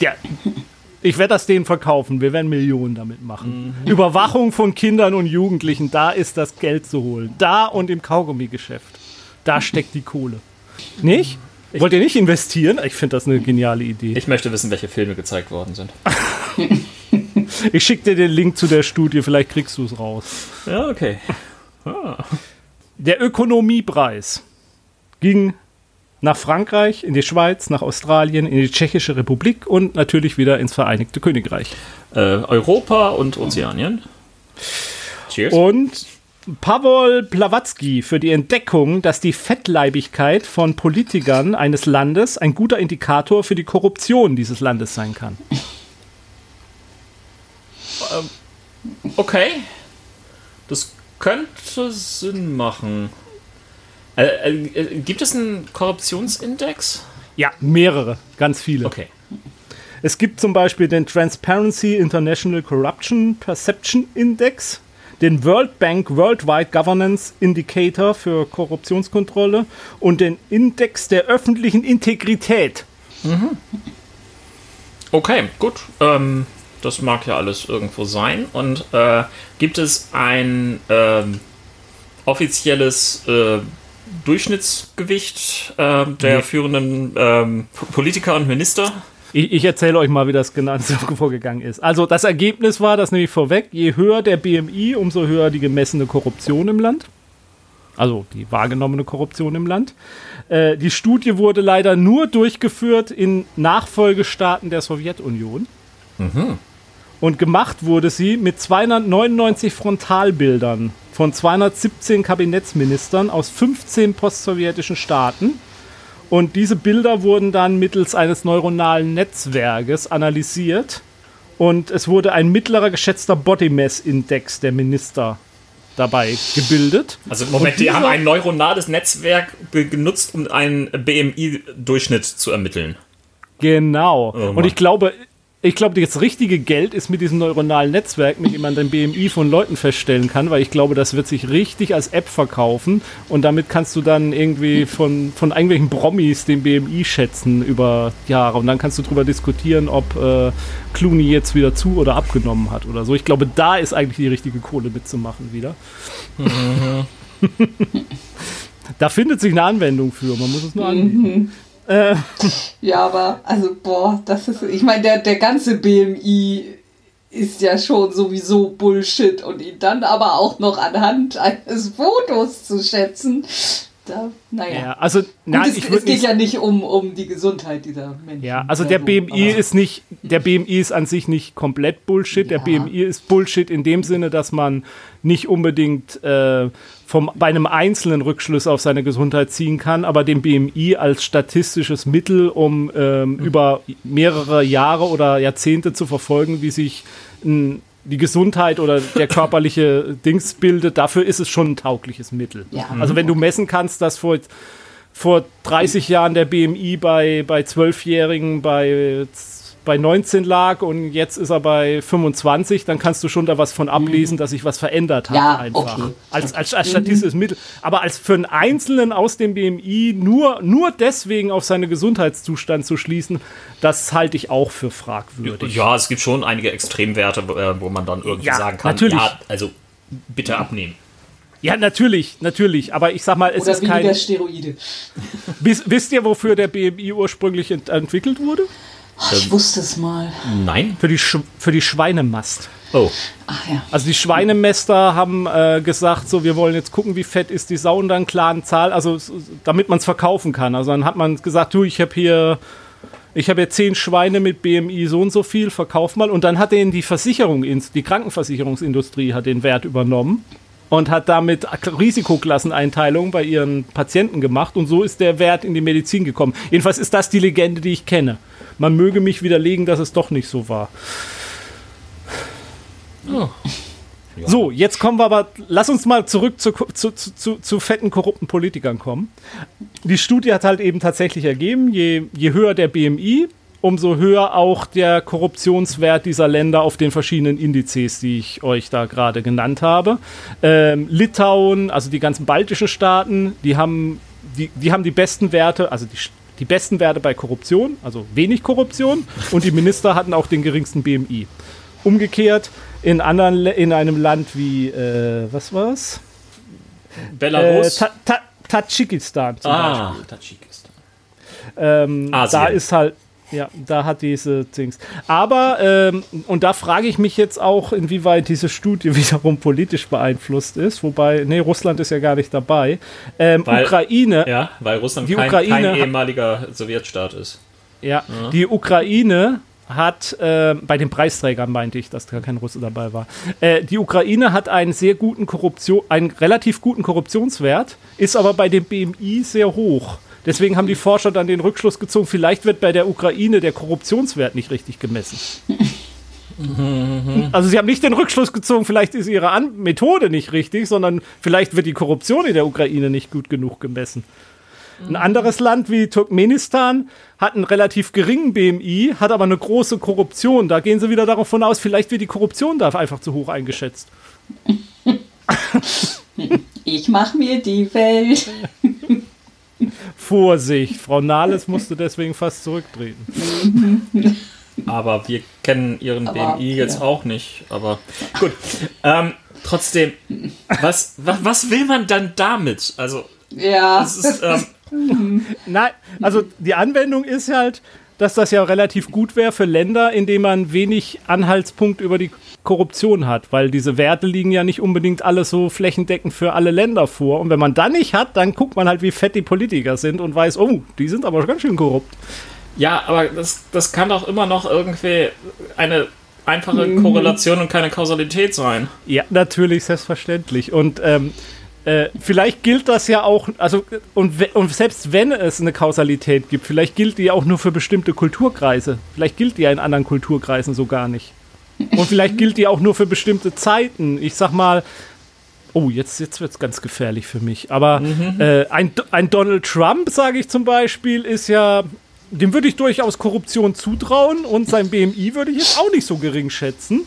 Ja, Ich werde das denen verkaufen. Wir werden Millionen damit machen. Mhm. Überwachung von Kindern und Jugendlichen, da ist das Geld zu holen. Da und im Kaugummigeschäft. Da steckt die Kohle. Nicht? Ich Wollt ihr nicht investieren? Ich finde das eine geniale Idee. Ich möchte wissen, welche Filme gezeigt worden sind. ich schicke dir den Link zu der Studie, vielleicht kriegst du es raus. Ja, okay. Ah. Der Ökonomiepreis ging nach Frankreich, in die Schweiz, nach Australien, in die Tschechische Republik und natürlich wieder ins Vereinigte Königreich. Äh, Europa und Ozeanien. Cheers. Und Pawol Blavatsky für die Entdeckung, dass die Fettleibigkeit von Politikern eines Landes ein guter Indikator für die Korruption dieses Landes sein kann. Ähm, okay. Das könnte Sinn machen. Äh, äh, gibt es einen Korruptionsindex? Ja, mehrere, ganz viele. Okay. Es gibt zum Beispiel den Transparency International Corruption Perception Index, den World Bank Worldwide Governance Indicator für Korruptionskontrolle und den Index der öffentlichen Integrität. Mhm. Okay, gut. Ähm, das mag ja alles irgendwo sein. Und äh, gibt es ein äh, offizielles äh, Durchschnittsgewicht äh, der nee. führenden ähm, Politiker und Minister? Ich, ich erzähle euch mal, wie das genau vorgegangen ist. Also das Ergebnis war, das nämlich vorweg, je höher der BMI, umso höher die gemessene Korruption im Land. Also die wahrgenommene Korruption im Land. Äh, die Studie wurde leider nur durchgeführt in Nachfolgestaaten der Sowjetunion. Mhm. Und gemacht wurde sie mit 299 Frontalbildern von 217 Kabinettsministern aus 15 postsowjetischen Staaten. Und diese Bilder wurden dann mittels eines neuronalen Netzwerkes analysiert. Und es wurde ein mittlerer geschätzter Body Mass Index der Minister dabei gebildet. Also Moment, die haben ein neuronales Netzwerk genutzt, um einen BMI-Durchschnitt zu ermitteln. Genau. Oh und ich glaube, ich glaube, das richtige Geld ist mit diesem neuronalen Netzwerk, mit dem man den BMI von Leuten feststellen kann, weil ich glaube, das wird sich richtig als App verkaufen und damit kannst du dann irgendwie von, von irgendwelchen Promis den BMI schätzen über Jahre und dann kannst du darüber diskutieren, ob äh, Clooney jetzt wieder zu oder abgenommen hat oder so. Ich glaube, da ist eigentlich die richtige Kohle mitzumachen wieder. Mhm. da findet sich eine Anwendung für, man muss es nur anbieten. Äh. Ja, aber, also, boah, das ist, ich meine, der, der ganze BMI ist ja schon sowieso Bullshit und ihn dann aber auch noch anhand eines Fotos zu schätzen, da, naja. Ja, also, nein, es, ich es geht ja nicht um, um die Gesundheit dieser Menschen. Ja, also der BMI ist nicht, der BMI ist an sich nicht komplett Bullshit. Ja. Der BMI ist Bullshit in dem Sinne, dass man nicht unbedingt äh, vom, bei einem einzelnen Rückschluss auf seine Gesundheit ziehen kann, aber den BMI als statistisches Mittel, um ähm, mhm. über mehrere Jahre oder Jahrzehnte zu verfolgen, wie sich ein die Gesundheit oder der körperliche Dings bildet, dafür ist es schon ein taugliches Mittel. Ja. Also wenn du messen kannst, dass vor, vor 30 Jahren der BMI bei, bei 12-Jährigen bei bei 19 lag und jetzt ist er bei 25, dann kannst du schon da was von ablesen, mhm. dass sich was verändert hat ja, einfach. Okay. Als, als, als statistisches mhm. Mittel. Aber als für einen Einzelnen aus dem BMI nur, nur deswegen auf seinen Gesundheitszustand zu schließen, das halte ich auch für fragwürdig. Ja, es gibt schon einige Extremwerte, äh, wo man dann irgendwie ja, sagen kann, natürlich. ja, also bitte abnehmen. Ja, natürlich, natürlich. Aber ich sag mal, es Oder ist kein. Steroide. wisst ihr, wofür der BMI ursprünglich ent entwickelt wurde? Oh, ich wusste es mal. Nein. Für die, Sch für die Schweinemast. Oh. Ach, ja. Also die Schweinemester haben äh, gesagt, so wir wollen jetzt gucken, wie fett ist die Sau und dann klaren Zahl, also damit man es verkaufen kann. Also dann hat man gesagt, du, ich habe hier ich habe jetzt zehn Schweine mit BMI so und so viel, verkauf mal. Und dann hat denen die Versicherung, die Krankenversicherungsindustrie hat den Wert übernommen und hat damit Risikoklasseneinteilungen bei ihren Patienten gemacht. Und so ist der Wert in die Medizin gekommen. Jedenfalls ist das die Legende, die ich kenne. Man möge mich widerlegen, dass es doch nicht so war. Ja. So, jetzt kommen wir aber, lass uns mal zurück zu, zu, zu, zu, fetten, korrupten Politikern kommen. Die Studie hat halt eben tatsächlich ergeben, je, je höher der BMI, umso höher auch der Korruptionswert dieser Länder auf den verschiedenen Indizes, die ich euch da gerade genannt habe. Ähm, Litauen, also die ganzen baltischen Staaten, die haben die, die haben die besten Werte, also die die besten Werte bei Korruption, also wenig Korruption, und die Minister hatten auch den geringsten BMI. Umgekehrt in anderen in einem Land wie äh, was war's? Belarus. Äh, Ta Ta Tadschikistan zum ah, Beispiel. Tadschikistan. Ähm, da ist halt, ja, da hat diese Dings. Aber, ähm, und da frage ich mich jetzt auch, inwieweit diese Studie wiederum politisch beeinflusst ist. Wobei, nee, Russland ist ja gar nicht dabei. Ähm, Weil- Ukraine, Ja, weil Russland Die kein, Ukraine kein hat- ehemaliger Sowjetstaat ist. ja, die Ukraine hat, äh, bei den Preisträgern meinte ich, dass da kein Russe dabei war. Äh, die Ukraine hat einen sehr guten Korruption, einen relativ guten Korruptionswert, ist aber bei dem BMI sehr hoch. Deswegen haben die Forscher dann den Rückschluss gezogen, vielleicht wird bei der Ukraine der Korruptionswert nicht richtig gemessen. Also sie haben nicht den Rückschluss gezogen, vielleicht ist ihre An Methode nicht richtig, sondern vielleicht wird die Korruption in der Ukraine nicht gut genug gemessen. Ein anderes Land wie Turkmenistan hat einen relativ geringen BMI, hat aber eine große Korruption. Da gehen sie wieder davon aus, vielleicht wird die Korruption da einfach zu hoch eingeschätzt. Ich mach mir die Welt. Vorsicht, Frau Nahles musste deswegen fast zurücktreten. Aber wir kennen ihren Aber, BMI jetzt ja. auch nicht. Aber gut. Ähm, trotzdem, was, was, was will man dann damit? Also, Ja. das ist, ähm, Nein, also die Anwendung ist halt, dass das ja relativ gut wäre für Länder, in denen man wenig Anhaltspunkt über die Korruption hat, weil diese Werte liegen ja nicht unbedingt alle so flächendeckend für alle Länder vor. Und wenn man dann nicht hat, dann guckt man halt, wie fett die Politiker sind und weiß, oh, die sind aber ganz schön korrupt. ja, aber das, das kann doch immer noch irgendwie eine einfache Korrelation und keine Kausalität sein. Ja, natürlich, selbstverständlich. Und ähm, äh, vielleicht gilt das ja auch, also und, und selbst wenn es eine Kausalität gibt, vielleicht gilt die auch nur für bestimmte Kulturkreise. Vielleicht gilt die ja in anderen Kulturkreisen so gar nicht. Und vielleicht gilt die auch nur für bestimmte Zeiten. Ich sag mal, oh, jetzt, jetzt wird es ganz gefährlich für mich. Aber äh, ein, ein Donald Trump, sage ich zum Beispiel, ist ja, dem würde ich durchaus Korruption zutrauen und sein BMI würde ich jetzt auch nicht so gering schätzen.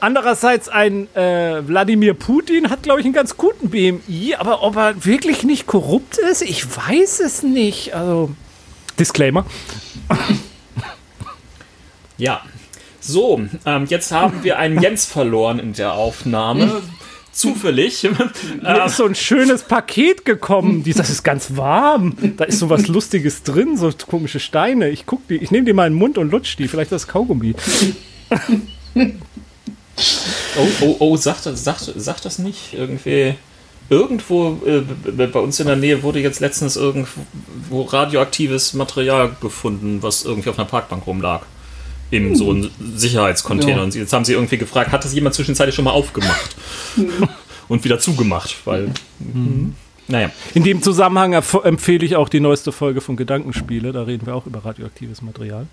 Andererseits ein äh, Wladimir Putin hat, glaube ich, einen ganz guten BMI, aber ob er wirklich nicht korrupt ist, ich weiß es nicht. Also, Disclaimer. Ja. So, ähm, jetzt haben wir einen Jens verloren in der Aufnahme. Zufällig. Mir ist so ein schönes Paket gekommen. Das ist ganz warm. Da ist so was Lustiges drin, so komische Steine. Ich guck die, ich nehme die mal in den Mund und lutsch die. Vielleicht das Kaugummi. Oh, oh, oh, sag das, sag, sag das nicht. Irgendwie. Irgendwo äh, bei uns in der Nähe wurde jetzt letztens irgendwo radioaktives Material gefunden, was irgendwie auf einer Parkbank rumlag. In so einem Sicherheitscontainer. Ja. Und jetzt haben sie irgendwie gefragt, hat das jemand zwischenzeitlich schon mal aufgemacht? Und wieder zugemacht, weil. Naja. In dem Zusammenhang empfehle ich auch die neueste Folge von Gedankenspiele. Da reden wir auch über radioaktives Material.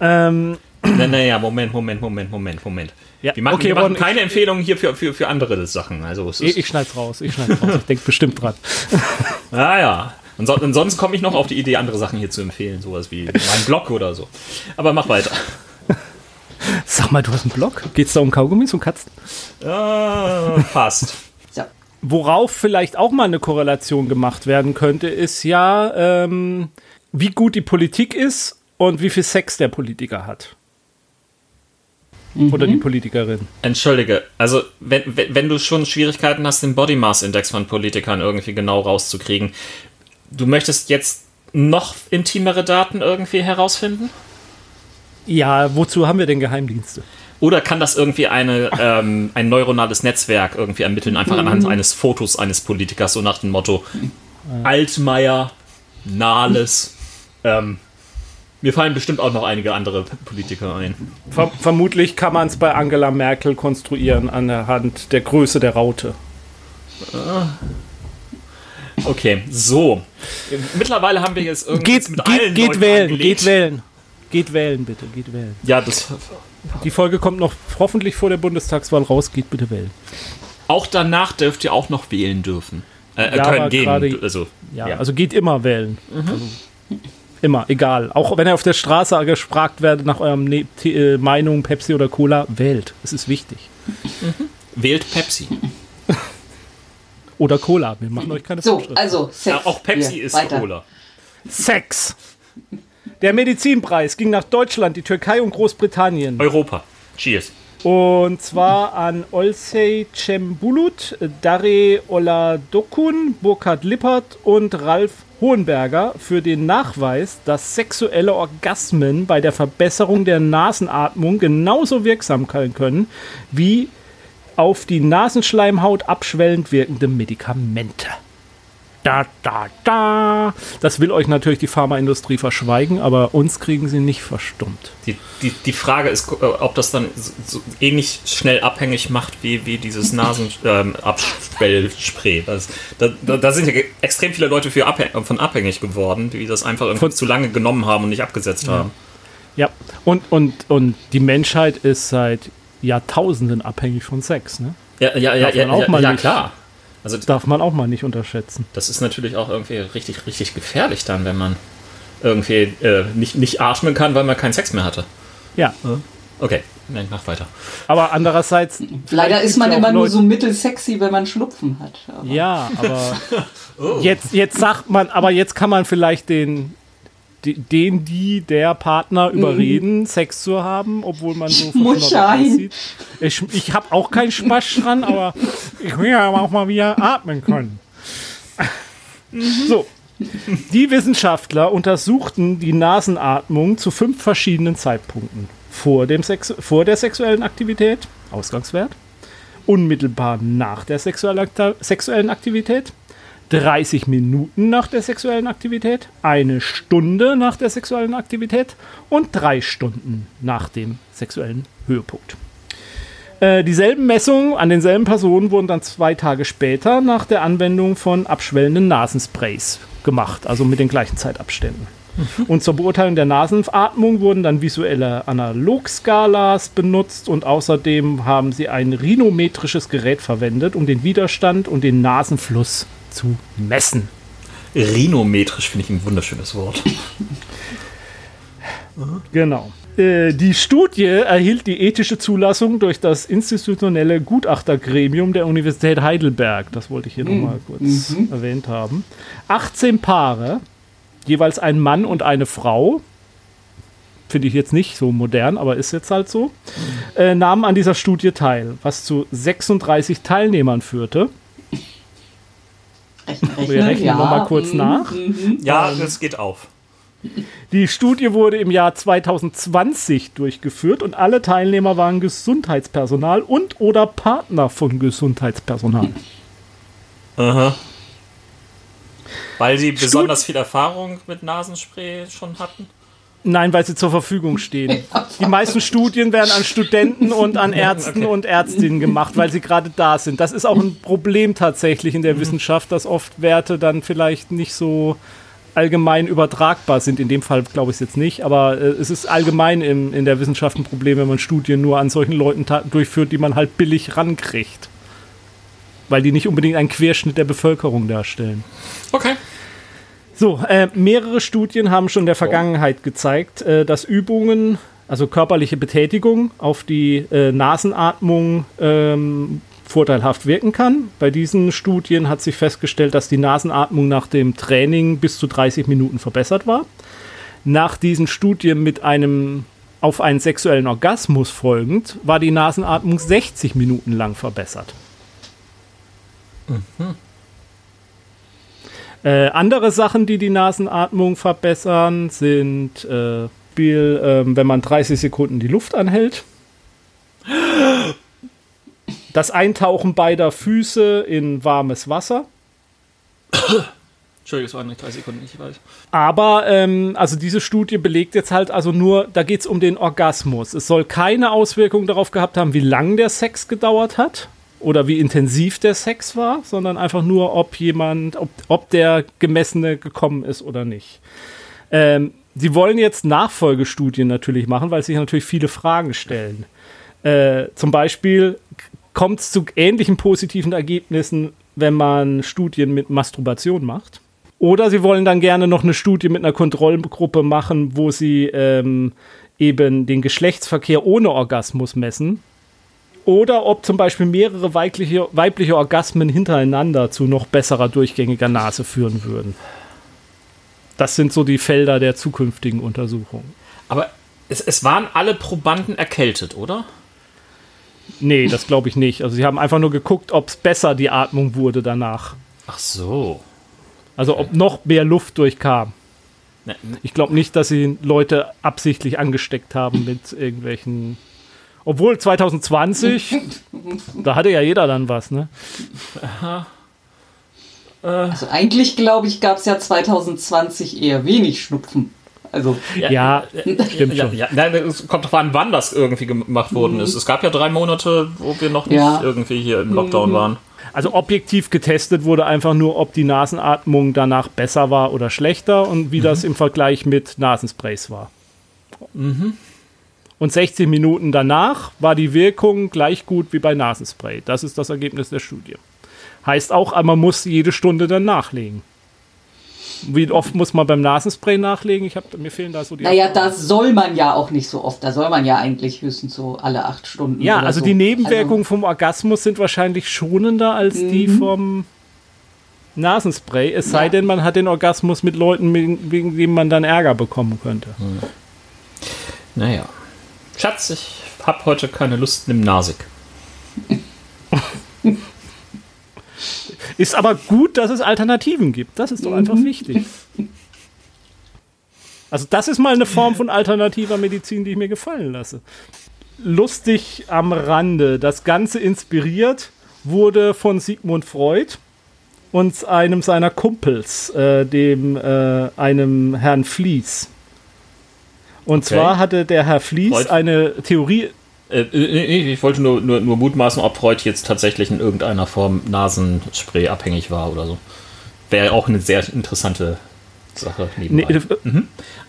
Ähm, Na, naja, Moment, Moment, Moment, Moment, Moment. Ja, wir machen, okay, wir machen keine Empfehlungen hier für, für, für andere Sachen. Also ich, ich schneid's raus. Ich schneid's raus. Ich denke bestimmt dran. Ah ja. Und, so, und sonst komme ich noch auf die Idee, andere Sachen hier zu empfehlen, sowas wie mein Blog oder so. Aber mach weiter. Sag mal, du hast einen Blog? Geht's da um Kaugummis und Katzen? Ah, fast. So. Worauf vielleicht auch mal eine Korrelation gemacht werden könnte, ist ja, ähm, wie gut die Politik ist und wie viel Sex der Politiker hat. Oder die Politikerin. Entschuldige, also wenn, wenn, wenn du schon Schwierigkeiten hast, den Body Mass Index von Politikern irgendwie genau rauszukriegen, du möchtest jetzt noch intimere Daten irgendwie herausfinden? Ja, wozu haben wir denn Geheimdienste? Oder kann das irgendwie eine, ähm, ein neuronales Netzwerk irgendwie ermitteln, einfach anhand eines Fotos eines Politikers, so nach dem Motto Altmaier, Nahles, ähm, mir fallen bestimmt auch noch einige andere Politiker ein. Ver vermutlich kann man es bei Angela Merkel konstruieren anhand der Größe der Raute. Okay, so. Mittlerweile haben wir jetzt irgendwie Geht, mit geht, allen geht Leuten wählen, angelegt. geht wählen. Geht wählen, bitte, geht wählen. Ja, das Die Folge kommt noch hoffentlich vor der Bundestagswahl raus, geht bitte wählen. auch danach dürft ihr auch noch wählen dürfen. Äh, Ja, aber können gehen. gerade- Also, Ja, Ja. also geht immer wählen. Also, immer, egal. Auch wenn ihr auf der Straße gefragt werdet nach eurem ne äh, Meinung, Pepsi oder Cola, wählt. Es ist wichtig. wählt Pepsi. Oder Cola. Wir machen euch keine So, also Sex. Ja, auch Pepsi Hier, ist weiter. Cola. Sex. Der Medizinpreis ging nach Deutschland, die Türkei und Großbritannien. Europa. Cheers. Und zwar an Olsey Cembulut, Dare Oladokun, Burkhard Lippert und Ralf Hohenberger für den Nachweis, dass sexuelle Orgasmen bei der Verbesserung der Nasenatmung genauso wirksam sein können wie auf die Nasenschleimhaut abschwellend wirkende Medikamente. Da, da, da. Das will euch natürlich die Pharmaindustrie verschweigen, aber uns kriegen sie nicht verstummt. Die, die, die Frage ist, äh, ob das dann so, so ähnlich schnell abhängig macht wie, wie dieses Nasenabschwellspray. Ähm, da, da, da, sind ja extrem viele Leute für abhäng von abhängig geworden, die das einfach von, zu lange genommen haben und nicht abgesetzt ja. haben. Ja, und, und, und die Menschheit ist seit Jahrtausenden abhängig von Sex, ne? Ja, ja, ja, ja, auch ja, mal ja nicht. klar. Also darf man auch mal nicht unterschätzen. Das ist natürlich auch irgendwie richtig, richtig gefährlich dann, wenn man irgendwie äh, nicht, nicht atmen kann, weil man keinen Sex mehr hatte. Ja. Okay, Nein, mach weiter. Aber andererseits. Leider ist man immer auch nur Leute- so mittelsexy, wenn man Schnupfen hat. Aber Ja, aber jetzt, jetzt sagt man, aber jetzt kann man vielleicht den, den, die, der Partner überreden, Sex zu haben, obwohl man so sein. aussieht. Ich, ich habe auch keinen Spaß dran, aber ich will ja auch mal wieder atmen können. So. Die Wissenschaftler untersuchten die Nasenatmung zu fünf verschiedenen Zeitpunkten. Vor, dem Sex vor der sexuellen Aktivität, Ausgangswert, unmittelbar nach der sexuellen Aktivität, 30 Minuten nach der sexuellen Aktivität, eine Stunde nach der sexuellen Aktivität und drei Stunden nach dem sexuellen Höhepunkt. Äh, dieselben Messungen an denselben Personen wurden dann zwei Tage später nach der Anwendung von abschwellenden Nasensprays gemacht, also mit den gleichen Zeitabständen. Und zur Beurteilung der Nasenatmung wurden dann visuelle Analogskalas benutzt und außerdem haben sie ein rhinometrisches Gerät verwendet, um den Widerstand und den Nasenfluss zu messen. Rhinometrisch finde ich ein wunderschönes Wort. Genau. Äh, Die Studie erhielt die ethische Zulassung durch das institutionelle Gutachtergremium der Universität Heidelberg. Das wollte ich hier nochmal kurz erwähnt haben. 18 Paare, jeweils ein Mann und eine Frau, finde ich jetzt nicht so modern, aber ist jetzt halt so, äh, nahmen an dieser Studie teil, was zu 36 Teilnehmern führte. Rechnen, Wir rechnen ja. nochmal kurz mhm. nach. Ja, das geht auf. Die Studie wurde im Jahr 2020 durchgeführt und alle Teilnehmer waren Gesundheitspersonal und oder Partner von Gesundheitspersonal. Aha. Weil sie besonders viel Erfahrung mit Nasenspray schon hatten. Nein, weil sie zur Verfügung stehen. Die meisten Studien werden an Studenten und an Ärzten und Ärztinnen gemacht, weil sie gerade da sind. Das ist auch ein Problem tatsächlich in der Wissenschaft, dass oft Werte dann vielleicht nicht so allgemein übertragbar sind. In dem Fall glaube ich es jetzt nicht, aber äh, es ist allgemein im, in der Wissenschaft ein Problem, wenn man Studien nur an solchen Leuten durchführt, die man halt billig rankriegt. Weil die nicht unbedingt einen Querschnitt der Bevölkerung darstellen. Okay. So, äh, mehrere Studien haben schon in der Vergangenheit gezeigt, äh, dass Übungen, also körperliche Betätigung auf die äh, Nasenatmung ähm, vorteilhaft wirken kann. Bei diesen Studien hat sich festgestellt, dass die Nasenatmung nach dem Training bis zu 30 Minuten verbessert war. Nach diesen Studien mit einem auf einen sexuellen Orgasmus folgend war die Nasenatmung 60 Minuten lang verbessert. Äh, andere Sachen, die die Nasenatmung verbessern, sind äh, Spiel, ähm, wenn man 30 Sekunden die Luft anhält. Das Eintauchen beider Füße in warmes Wasser. Entschuldigung, es waren nicht drei Sekunden, ich weiß. Aber, ähm, also diese Studie belegt jetzt halt also nur, da geht es um den Orgasmus. Es soll keine Auswirkung darauf gehabt haben, wie lang der Sex gedauert hat oder wie intensiv der Sex war, sondern einfach nur, ob jemand, ob, ob der Gemessene gekommen ist oder nicht. Ähm, sie wollen jetzt Nachfolgestudien natürlich machen, weil sich natürlich viele Fragen stellen. Äh, zum Beispiel kommt es zu ähnlichen positiven Ergebnissen, wenn man Studien mit Masturbation macht. Oder sie wollen dann gerne noch eine Studie mit einer Kontrollgruppe machen, wo sie ähm, eben den Geschlechtsverkehr ohne Orgasmus messen. Oder ob zum Beispiel mehrere weibliche, weibliche Orgasmen hintereinander zu noch besserer durchgängiger Nase führen würden. Das sind so die Felder der zukünftigen Untersuchungen. Aber es, es waren alle Probanden erkältet, oder? Nee, das glaube ich nicht. Also sie haben einfach nur geguckt, ob es besser die Atmung wurde danach. Ach so. Also ob noch mehr Luft durchkam. Ne, Ich glaube nicht, dass sie Leute absichtlich angesteckt haben mit irgendwelchen. Obwohl 2020, da hatte ja jeder dann was, ne? Also eigentlich, glaube ich, gab es ja 2020 eher wenig Schnupfen. Also, Ja, stimmt ja, schon. ja, nein, es kommt drauf an, wann das irgendwie gemacht worden ist. Es gab ja drei Monate, wo wir noch nicht Ja. irgendwie hier im Lockdown waren. Also objektiv getestet wurde einfach nur, ob die Nasenatmung danach besser war oder schlechter und wie das im Vergleich mit Nasensprays war. Und 16 Minuten danach war die Wirkung gleich gut wie bei Nasenspray. Das ist das Ergebnis der Studie. Heißt auch, man muss jede Stunde dann nachlegen. Wie oft muss man beim Nasenspray nachlegen? Ich hab, mir fehlen da so die. naja, das soll man ja auch nicht so oft. Da soll man ja eigentlich höchstens so alle acht Stunden. ja, oder also so. die Nebenwirkungen vom Orgasmus sind wahrscheinlich schonender als die vom Nasenspray. Es sei Ja. denn, man hat den Orgasmus mit Leuten, wegen wegen denen man dann Ärger bekommen könnte. Naja. Schatz, ich hab heute keine Lust, nimm Nasig. Ist aber gut, dass es Alternativen gibt. Das ist doch einfach wichtig. Also das ist mal eine Form von alternativer Medizin, die ich mir gefallen lasse. Lustig am Rande. Das Ganze inspiriert wurde von Sigmund Freud und einem seiner Kumpels, äh, dem äh, einem Herrn Vlies. Und Okay. zwar hatte der Herr Vlies Freud? eine Theorie Äh, äh, ich wollte nur, nur, nur mutmaßen, ob Freud jetzt tatsächlich in irgendeiner Form Nasenspray abhängig war oder so. Wäre auch eine sehr interessante Sache. nee, äh,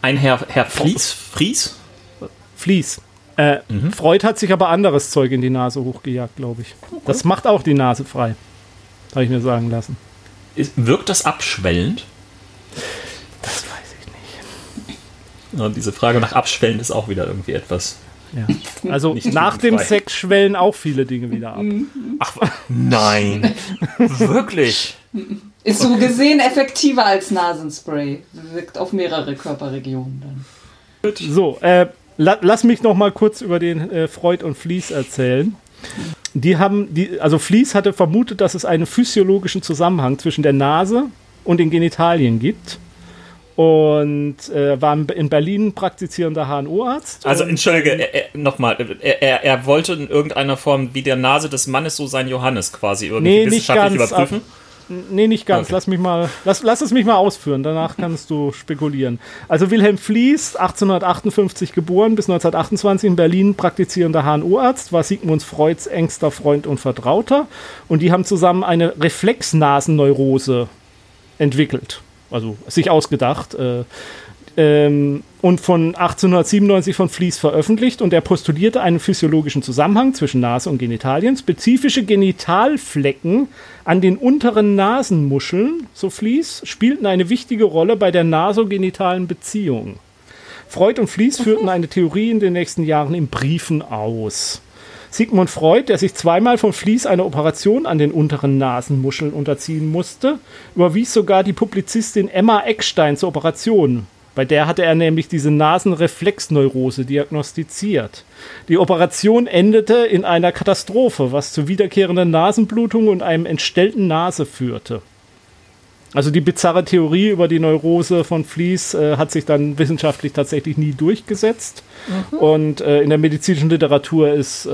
Ein Herr, Herr Fries, Fries? Vlies. Äh, Freud hat sich aber anderes Zeug in die Nase hochgejagt, glaube ich. Das macht auch die Nase frei. Habe ich mir sagen lassen. Ist, wirkt das abschwellend? Das nicht. Ja, diese Frage nach abschwellend ist auch wieder irgendwie etwas. Ja. Also Nicht nach dem. Sex schwellen auch viele Dinge wieder ab. Ach, nein. Wirklich? Ist so gesehen effektiver als Nasenspray. Wirkt auf mehrere Körperregionen dann. So, äh, la lass mich noch mal kurz über den äh, Freud und Vlies erzählen. Die haben, die, also Vlies hatte vermutet, dass es einen physiologischen Zusammenhang zwischen der Nase und den Genitalien gibt. Und äh, war in Berlin praktizierender HNO-Arzt. Also, entschuldige, er, er, nochmal. Er, er, er wollte in irgendeiner Form wie der Nase des Mannes so sein Johannes quasi irgendwie Nee, nicht wissenschaftlich ganz, überprüfen. Nee, nicht ganz. Okay. Lass mich mal, lass, lass es mich mal ausführen. Danach kannst du spekulieren. Also Wilhelm Flies, 1858 geboren, bis 1928 in Berlin praktizierender HNO-Arzt, war Sigmund Freuds engster Freund und Vertrauter. Und die haben zusammen eine Reflexnasenneurose entwickelt. Also sich ausgedacht. Äh, ähm, und von 1897 von Flies veröffentlicht und er postulierte einen physiologischen Zusammenhang zwischen Nase und Genitalien. Spezifische Genitalflecken an den unteren Nasenmuscheln, so Flies, spielten eine wichtige Rolle bei der nasogenitalen Beziehung. Freud und Flies führten eine Theorie in den nächsten Jahren in Briefen aus. Sigmund Freud, der sich zweimal von Flies eine Operation an den unteren Nasenmuscheln unterziehen musste, überwies sogar die Publizistin Emma Eckstein zur Operation. Bei der hatte er nämlich diese Nasenreflexneurose diagnostiziert. Die Operation endete in einer Katastrophe, was zu wiederkehrenden Nasenblutungen und einem entstellten Nase führte. Also die bizarre Theorie über die Neurose von Flies äh, hat sich dann wissenschaftlich tatsächlich nie durchgesetzt. Und äh, in der medizinischen Literatur ist, äh,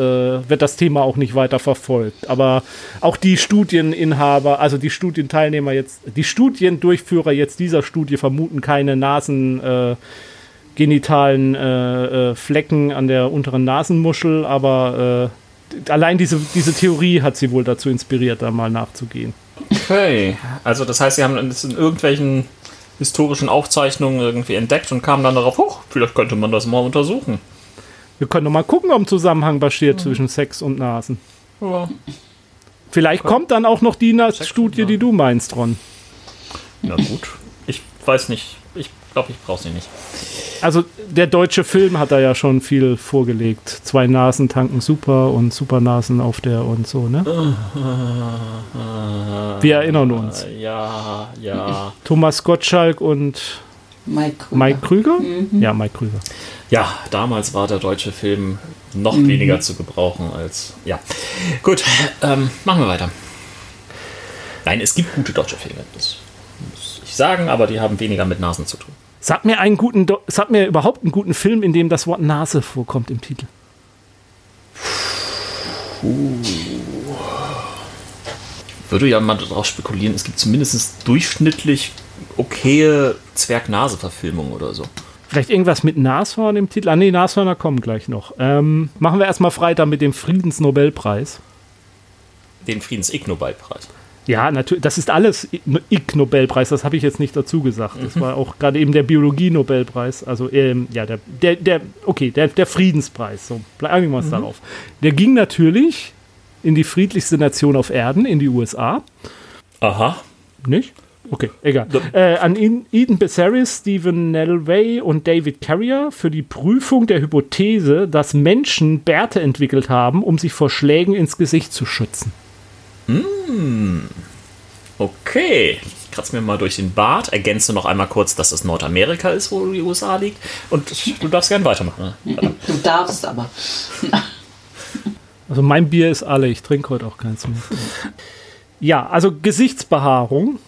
wird das Thema auch nicht weiter verfolgt. Aber auch die Studieninhaber, also die Studienteilnehmer jetzt, die Studiendurchführer jetzt dieser Studie vermuten keine Nasen. Äh, genitalen äh, äh, Flecken an der unteren Nasenmuschel, aber allein diese, diese Theorie hat sie wohl dazu inspiriert, da mal nachzugehen. Okay. Also, das heißt, Sie haben das in irgendwelchen historischen Aufzeichnungen irgendwie entdeckt und kamen dann darauf, hoch, vielleicht könnte man das mal untersuchen. Wir können doch mal gucken, ob ein Zusammenhang besteht zwischen Sex und Nasen. Ja. Vielleicht kommt dann auch noch die Na Sex und Studie, die du meinst, Ron. Na gut. Ich weiß nicht. Ich glaube, ich brauche sie nicht. Also der deutsche Film hat da ja schon viel vorgelegt. Zwei Nasen tanken super und Supernasen auf der und so, ne? Wir erinnern uns. Ja, ja. Thomas Gottschalk und Mike Krüger. Mike Krüger? Ja, Mike Krüger. Ja, damals war der deutsche Film noch weniger zu gebrauchen als. Ja. Gut, ähm, machen wir weiter. Nein, es gibt gute deutsche Filme. Das muss ich sagen, aber die haben weniger mit Nasen zu tun. Sag mir einen guten, sag mir überhaupt einen guten Film, in dem das Wort Nase vorkommt im Titel. Würde ja mal darauf spekulieren, es gibt zumindest durchschnittlich okaye Zwerg-Nase-Verfilmungen oder so. Vielleicht irgendwas mit Nashorn im Titel? Ah, nee, Nashörner kommen gleich noch. Ähm, machen wir erstmal Freitag mit dem Friedensnobelpreis. Den Friedens-Ig-Nobelpreis. Ja, natürlich, das ist alles Ig-Nobelpreis, das habe ich jetzt nicht dazu gesagt. Das war auch gerade eben der Biologie-Nobelpreis, also ähm, ja, der, der, der, okay, der, der Friedenspreis, so, einigen wir uns darauf. Der ging natürlich in die friedlichste Nation auf Erden, in die USA. Aha. Nicht? Okay, egal. Äh, an Eden Eden Becerris, Stephen Nelway und David Carrier für die Prüfung der Hypothese, dass Menschen Bärte entwickelt haben, um sich vor Schlägen ins Gesicht zu schützen. Okay. Ich kratze mir mal durch den Bart, ergänze noch einmal kurz, dass es Nordamerika ist, wo die USA liegt. Und du darfst gerne weitermachen. ne? Du darfst aber. Also mein Bier ist alle, ich trinke heute auch keins mehr. Ja, also Gesichtsbehaarung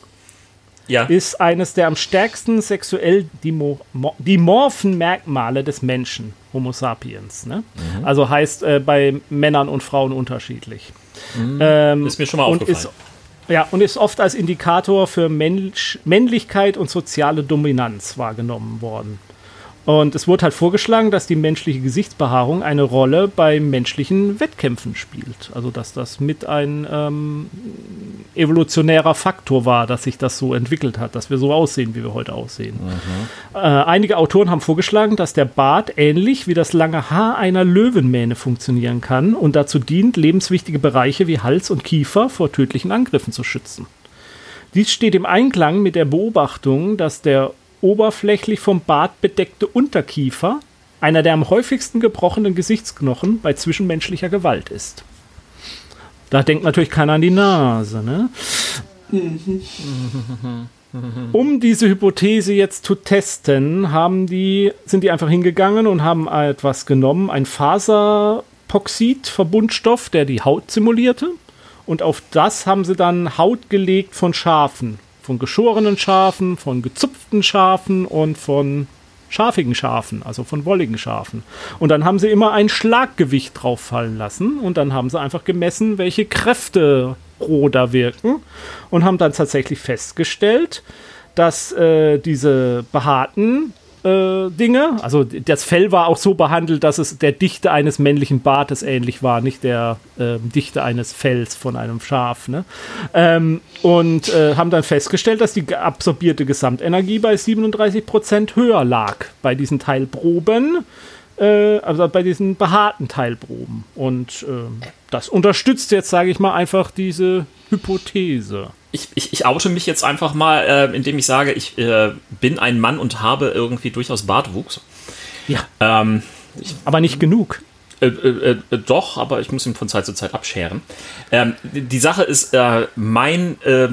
Ja. ist eines der am stärksten sexuell dimo- mo- dimorphen Merkmale des Menschen, Homo sapiens. Ne? Also heißt äh, bei Männern und Frauen unterschiedlich. Ähm, Ist mir schon mal und aufgefallen. ist, ja, und ist oft als Indikator für Mensch, Männlichkeit und soziale Dominanz wahrgenommen worden. Und es wurde halt vorgeschlagen, dass die menschliche Gesichtsbehaarung eine Rolle bei menschlichen Wettkämpfen spielt. Also dass das mit ein ähm, evolutionärer Faktor war, dass sich das so entwickelt hat, dass wir so aussehen, wie wir heute aussehen. Äh, einige Autoren haben vorgeschlagen, dass der Bart ähnlich wie das lange Haar einer Löwenmähne funktionieren kann und dazu dient, lebenswichtige Bereiche wie Hals und Kiefer vor tödlichen Angriffen zu schützen. Dies steht im Einklang mit der Beobachtung, dass der oberflächlich vom Bart bedeckte Unterkiefer einer der am häufigsten gebrochenen Gesichtsknochen bei zwischenmenschlicher Gewalt ist. Da denkt natürlich keiner an die Nase, ne? Um diese Hypothese jetzt zu testen, haben die, sind die einfach hingegangen und haben etwas genommen, ein Faserpoxid-Verbundstoff, der die Haut simulierte. Und auf das haben sie dann Haut gelegt von Schafen. Von geschorenen Schafen, von gezupften Schafen und von schafigen Schafen, also von wolligen Schafen. Und dann haben sie immer ein Schlaggewicht drauf fallen lassen und dann haben sie einfach gemessen, welche Kräfte roh da wirken und haben dann tatsächlich festgestellt, dass äh, diese behaarten äh, Dinge, also das Fell war auch so behandelt, dass es der Dichte eines männlichen Bartes ähnlich war, nicht der ähm, Dichte eines Fells von einem Schaf. Ne? Ähm, und äh, haben dann festgestellt, dass die absorbierte Gesamtenergie bei 37% höher lag bei diesen Teilproben, äh, also bei diesen behaarten Teilproben. Und ähm, das unterstützt jetzt, sage ich mal, einfach diese Hypothese. Ich, ich, ich oute mich jetzt einfach mal, äh, indem ich sage, ich äh, bin ein Mann und habe irgendwie durchaus Bartwuchs. Ja, Ähm, aber nicht genug. Äh, äh, äh, doch, aber ich muss ihn von Zeit zu Zeit abscheren. Ähm, die Sache ist, äh, mein äh,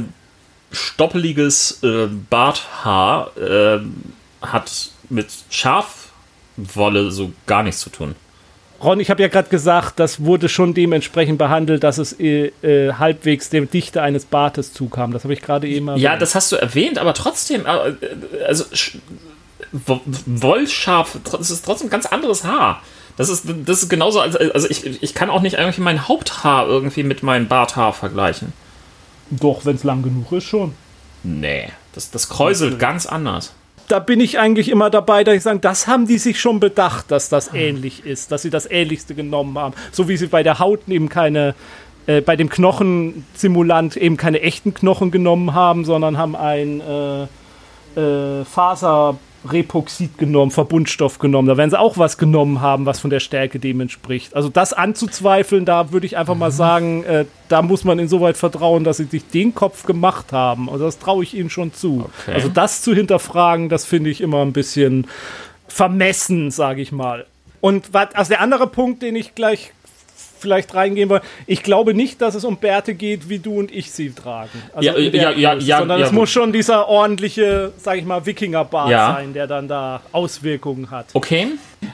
stoppeliges äh, Barthaar äh, hat mit Schafwolle so gar nichts zu tun. Ron, ich habe ja gerade gesagt, das wurde schon dementsprechend behandelt, dass es äh, äh, halbwegs der Dichte eines Bartes zukam. Das habe ich gerade eben erwähnt. Ja, das hast du erwähnt, aber trotzdem, äh, also Sch- Wo- Wollschaf, das ist trotzdem ein ganz anderes Haar. Das ist, das ist genauso, als, also ich, ich kann auch nicht irgendwie mein Haupthaar irgendwie mit meinem Barthaar vergleichen. Doch, wenn es lang genug ist, schon. Nee, das, das kräuselt ganz anders. Da bin ich eigentlich immer dabei, dass ich sage, das haben die sich schon bedacht, dass das ähnlich ist, dass sie das Ähnlichste genommen haben. So wie sie bei der Haut eben keine, äh, bei dem Knochensimulant eben keine echten Knochen genommen haben, sondern haben ein äh, äh, Faserrepoxid genommen, Verbundstoff genommen. Da werden sie auch was genommen haben, was von der Stärke dem entspricht. Also das anzuzweifeln, da würde ich einfach mal sagen, äh, da muss man insoweit vertrauen, dass sie sich den Kopf gemacht haben. Also das traue ich ihnen schon zu. Okay. Also das zu hinterfragen, das finde ich immer ein bisschen vermessen, sage ich mal. Und was, also der andere Punkt, den ich gleich vielleicht reingehen wollen. Ich glaube nicht, dass es um Bärte geht, wie du und ich sie tragen. Also ja, ja, ja, ja, sondern ja, es muss schon dieser ordentliche, sag ich mal, Wikingerbart Ja. sein, der dann da Auswirkungen hat. Okay.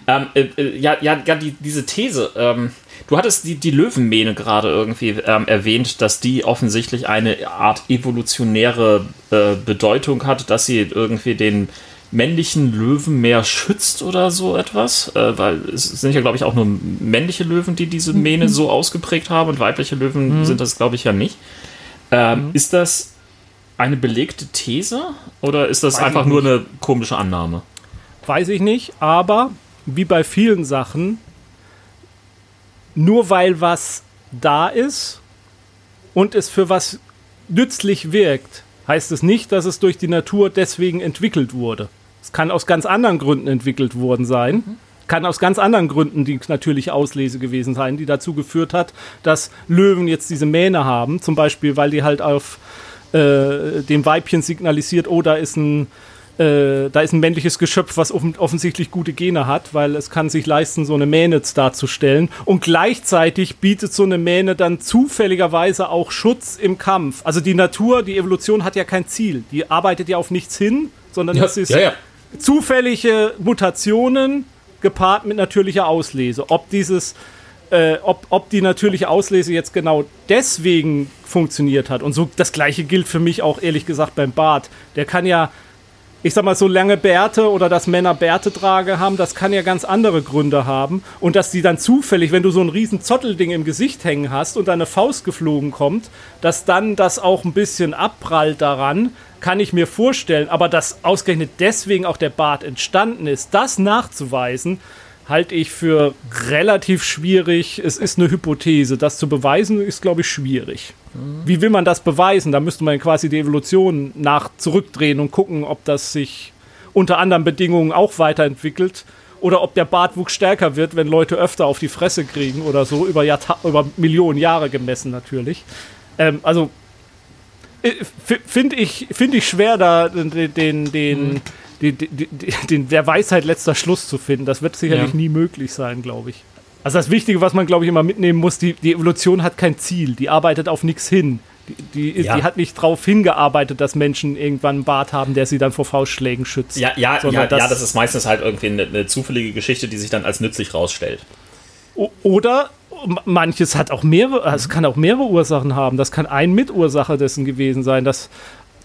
Ähm, äh, äh, ja, ja, ja die, diese These. Ähm, du hattest die, die Löwenmähne gerade irgendwie ähm, erwähnt, dass die offensichtlich eine Art evolutionäre äh, Bedeutung hat, dass sie irgendwie den männlichen Löwen mehr schützt oder so etwas. Äh, weil es sind ja, glaube ich, auch nur männliche Löwen, die diese Mähne so ausgeprägt haben und weibliche Löwen sind das, glaube ich, ja nicht. Ähm, Ist das eine belegte These oder ist das Weiß einfach nur eine komische Annahme? Weiß ich nicht, aber wie bei vielen Sachen, nur weil was da ist und es für was nützlich wirkt, heißt es nicht, dass es durch die Natur deswegen entwickelt wurde. Es kann aus ganz anderen Gründen entwickelt worden sein. Kann aus ganz anderen Gründen die natürliche Auslese gewesen sein, die dazu geführt hat, dass Löwen jetzt diese Mähne haben. Zum Beispiel, weil die halt auf äh, dem Weibchen signalisiert, oh, da ist ein äh, da ist ein männliches Geschöpf, was offen, offensichtlich gute Gene hat, weil es kann sich leisten, so eine Mähne darzustellen. Und gleichzeitig bietet so eine Mähne dann zufälligerweise auch Schutz im Kampf. Also die Natur, die Evolution hat ja kein Ziel. Die arbeitet ja auf nichts hin, sondern es ist zufällige Mutationen gepaart mit natürlicher Auslese. Ob dieses äh, ob, ob die natürliche Auslese jetzt genau deswegen funktioniert hat. Und so das gleiche gilt für mich auch ehrlich gesagt beim Bart. Der kann ja, ich sag mal, so lange Bärte oder dass Männer Bärtetrage haben, das kann ja ganz andere Gründe haben. Und dass die dann zufällig, wenn du so ein riesen Zottelding im Gesicht hängen hast und deine Faust geflogen kommt, dass dann das auch ein bisschen abprallt daran, kann ich mir vorstellen. Aber dass ausgerechnet deswegen auch der Bart entstanden ist, das nachzuweisen, halte ich für relativ schwierig. Es ist eine Hypothese. Das zu beweisen ist, glaube ich, schwierig. Wie will man das beweisen? Da müsste man quasi die Evolution nach zurückdrehen und gucken, ob das sich unter anderen Bedingungen auch weiterentwickelt oder ob der Bartwuchs stärker wird, wenn Leute öfter auf die Fresse kriegen oder so, über, Jahrta über Millionen Jahre gemessen natürlich. Ähm, also finde ich, find ich schwer, da den, den, den, den, den, der Weisheit letzter Schluss zu finden. Das wird sicherlich nie möglich sein, glaube ich. Also das Wichtige, was man, glaube ich, immer mitnehmen muss, die, die Evolution hat kein Ziel, die arbeitet auf nichts hin. Die, die, Ja. die hat nicht darauf hingearbeitet, dass Menschen irgendwann einen Bart haben, der sie dann vor Faustschlägen schützt. Ja, ja, ja, das- ja, das ist meistens halt irgendwie eine, eine zufällige Geschichte, die sich dann als nützlich rausstellt. Oder manches hat auch mehrere, also es kann auch mehrere Ursachen haben. Das kann ein Mitursache dessen gewesen sein. Dass,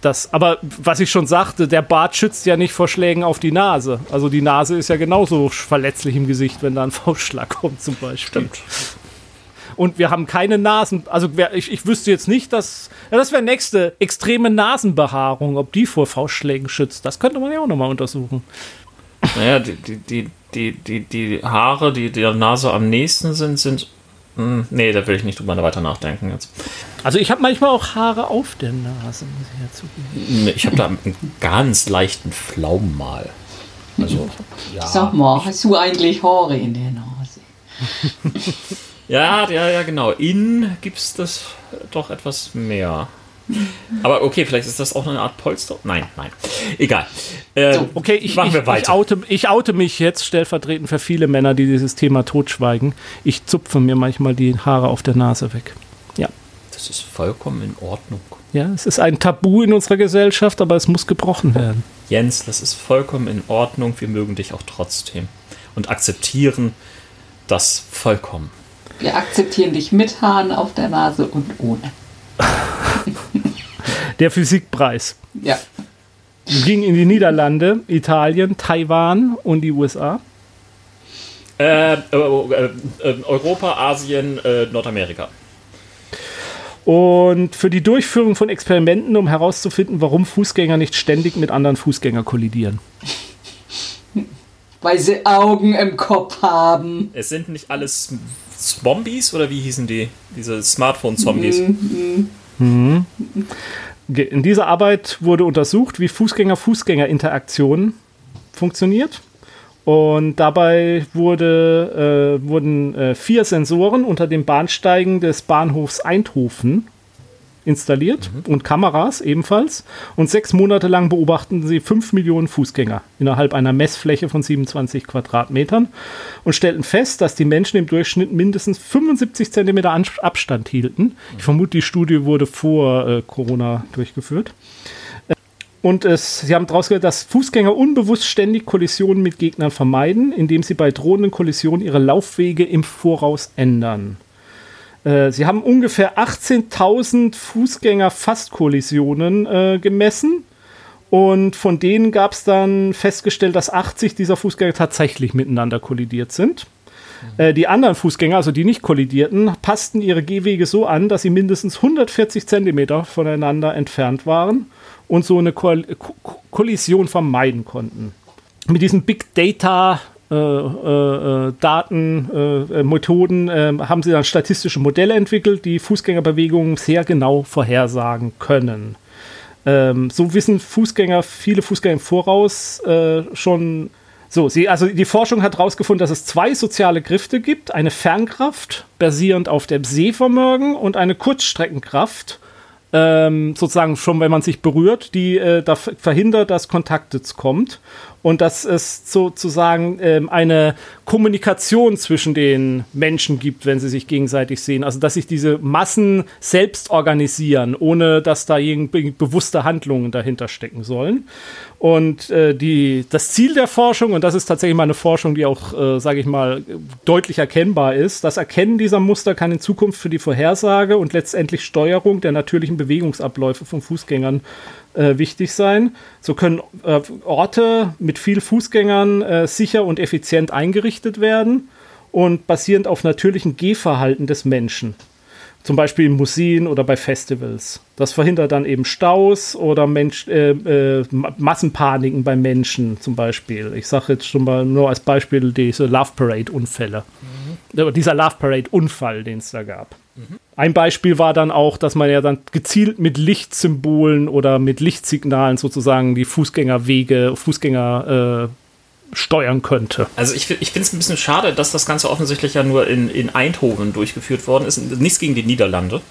das, aber was ich schon sagte, der Bart schützt ja nicht vor Schlägen auf die Nase. Also die Nase ist ja genauso verletzlich im Gesicht, wenn da ein Faustschlag kommt zum Beispiel. Und wir haben keine Nasen, also ich, ich wüsste jetzt nicht, dass, ja, das wäre nächste extreme Nasenbehaarung, ob die vor Faustschlägen schützt. Das könnte man ja auch nochmal untersuchen. Naja, die, die, die, die, die, die Haare, die der Nase am nächsten sind, sind. Hm, nee, da will ich nicht drüber weiter nachdenken jetzt. Also ich habe manchmal auch Haare auf der Nase, muss ich ja zugeben. Nee, Ich habe da einen ganz leichten Flaum mal. Also, Sag mal, hast du eigentlich Haare in der Nase? ja, ja, ja, genau. Innen gibt es das doch etwas mehr. Aber okay, vielleicht ist das auch eine Art Polster. Nein, nein. Egal. Äh, So, Okay, ich, Machen ich, wir ich, weiter. oute, ich oute mich jetzt stellvertretend für viele Männer, die dieses Thema totschweigen. Ich zupfe mir manchmal die Haare auf der Nase weg. Ja. Das ist vollkommen in Ordnung. Ja, es ist ein Tabu in unserer Gesellschaft, aber es muss gebrochen werden. Jens, das ist vollkommen in Ordnung. Wir mögen dich auch trotzdem. Und akzeptieren das vollkommen. Wir akzeptieren dich mit Haaren auf der Nase und ohne. Der Physikpreis Ja. ging in die Niederlande, Italien, Taiwan und die USA. Äh, äh, äh, äh, Europa, Asien, äh, Nordamerika. Und für die Durchführung von Experimenten, um herauszufinden, warum Fußgänger nicht ständig mit anderen Fußgängern kollidieren. Weil sie Augen im Kopf haben. Es sind nicht alles Zombies oder wie hießen die? Diese Smartphone-Zombies. Ge- In dieser Arbeit wurde untersucht, wie Fußgänger-Fußgänger-Interaktion funktioniert. Und dabei wurde, äh, wurden äh, vier Sensoren unter den Bahnsteigen des Bahnhofs Eindhoven installiert mhm. und Kameras ebenfalls. Und sechs Monate lang beobachten sie fünf Millionen Fußgänger innerhalb einer Messfläche von 27 Quadratmetern und stellten fest, dass die Menschen im Durchschnitt mindestens 75 Zentimeter Abstand hielten. Ich vermute, die Studie wurde vor äh, Corona durchgeführt. Und es, sie haben daraus gehört, dass Fußgänger unbewusst ständig Kollisionen mit Gegnern vermeiden, indem sie bei drohenden Kollisionen ihre Laufwege im Voraus ändern. Äh, sie haben ungefähr 18.000 Fußgänger-Fastkollisionen äh, gemessen. Und von denen gab es dann festgestellt, dass 80 dieser Fußgänger tatsächlich miteinander kollidiert sind. Mhm. Äh, die anderen Fußgänger, also die nicht kollidierten, passten ihre Gehwege so an, dass sie mindestens 140 Zentimeter voneinander entfernt waren und so eine Ko Kollision vermeiden konnten. Mit diesen Big Data äh, äh, Daten, äh, Methoden äh, haben sie dann statistische Modelle entwickelt, die Fußgängerbewegungen sehr genau vorhersagen können. Ähm, so wissen Fußgänger, viele Fußgänger im Voraus schon. So, sie, also die Forschung hat herausgefunden, dass es zwei soziale Kräfte gibt: eine Fernkraft basierend auf dem Sehvermögen und eine Kurzstreckenkraft ähm, sozusagen schon, wenn man sich berührt, die äh, da verhindert, dass Kontakt jetzt kommt und dass es sozusagen ähm, eine Kommunikation zwischen den Menschen gibt, wenn sie sich gegenseitig sehen. Also dass sich diese Massen selbst organisieren, ohne dass da irgendwie bewusste Handlungen dahinter stecken sollen. Und äh, die, das Ziel der Forschung, und das ist tatsächlich mal eine Forschung, die auch, äh, sage ich mal, deutlich erkennbar ist, das Erkennen dieser Muster kann in Zukunft für die Vorhersage und letztendlich Steuerung der natürlichen Bewegungsabläufe von Fußgängern äh, wichtig sein. So können äh, Orte mit viel Fußgängern äh, sicher und effizient eingerichtet werden und basierend auf natürlichen Gehverhalten des Menschen. Zum Beispiel in Museen oder bei Festivals. Das verhindert dann eben Staus oder Mensch, äh, äh, Massenpaniken bei Menschen zum Beispiel. Ich sage jetzt schon mal nur als Beispiel diese Love Parade-Unfälle. Mhm. Dieser Love Parade-Unfall, den es da gab. Ein Beispiel war dann auch, dass man ja dann gezielt mit Lichtsymbolen oder mit Lichtsignalen sozusagen die Fußgängerwege, Fußgänger äh, steuern könnte. Also ich, ich finde es ein bisschen schade, dass das Ganze offensichtlich ja nur in, in Eindhoven durchgeführt worden ist. Nichts gegen die Niederlande.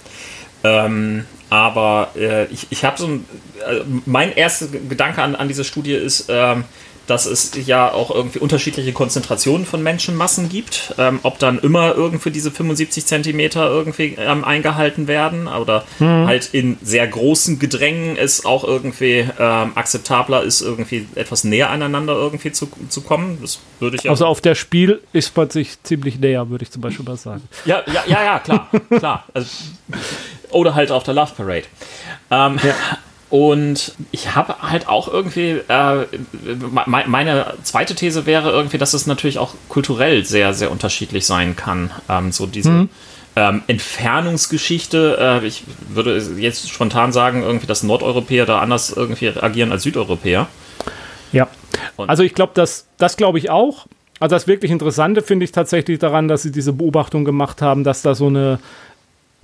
Ähm, aber äh, ich, ich habe so ein, äh, mein erster Gedanke an, an diese Studie ist, ähm, dass es ja auch irgendwie unterschiedliche Konzentrationen von Menschenmassen gibt. Ähm, ob dann immer irgendwie diese 75 Zentimeter irgendwie ähm, eingehalten werden oder mhm. halt in sehr großen Gedrängen es auch irgendwie ähm, akzeptabler ist, irgendwie etwas näher aneinander irgendwie zu, zu kommen. Das würde ich ja. Also auf der Spiel ist man sich ziemlich näher, würde ich zum Beispiel mal sagen. Ja, ja, ja, ja klar, klar. Also, oder halt auf der Love Parade. Ähm, ja. Und ich habe halt auch irgendwie, äh, meine zweite These wäre irgendwie, dass es natürlich auch kulturell sehr, sehr unterschiedlich sein kann. Ähm, so diese mhm. ähm, Entfernungsgeschichte. Äh, ich würde jetzt spontan sagen, irgendwie, dass Nordeuropäer da anders irgendwie agieren als Südeuropäer. Ja, Und also ich glaube, das, das glaube ich auch. Also das wirklich Interessante finde ich tatsächlich daran, dass sie diese Beobachtung gemacht haben, dass da so eine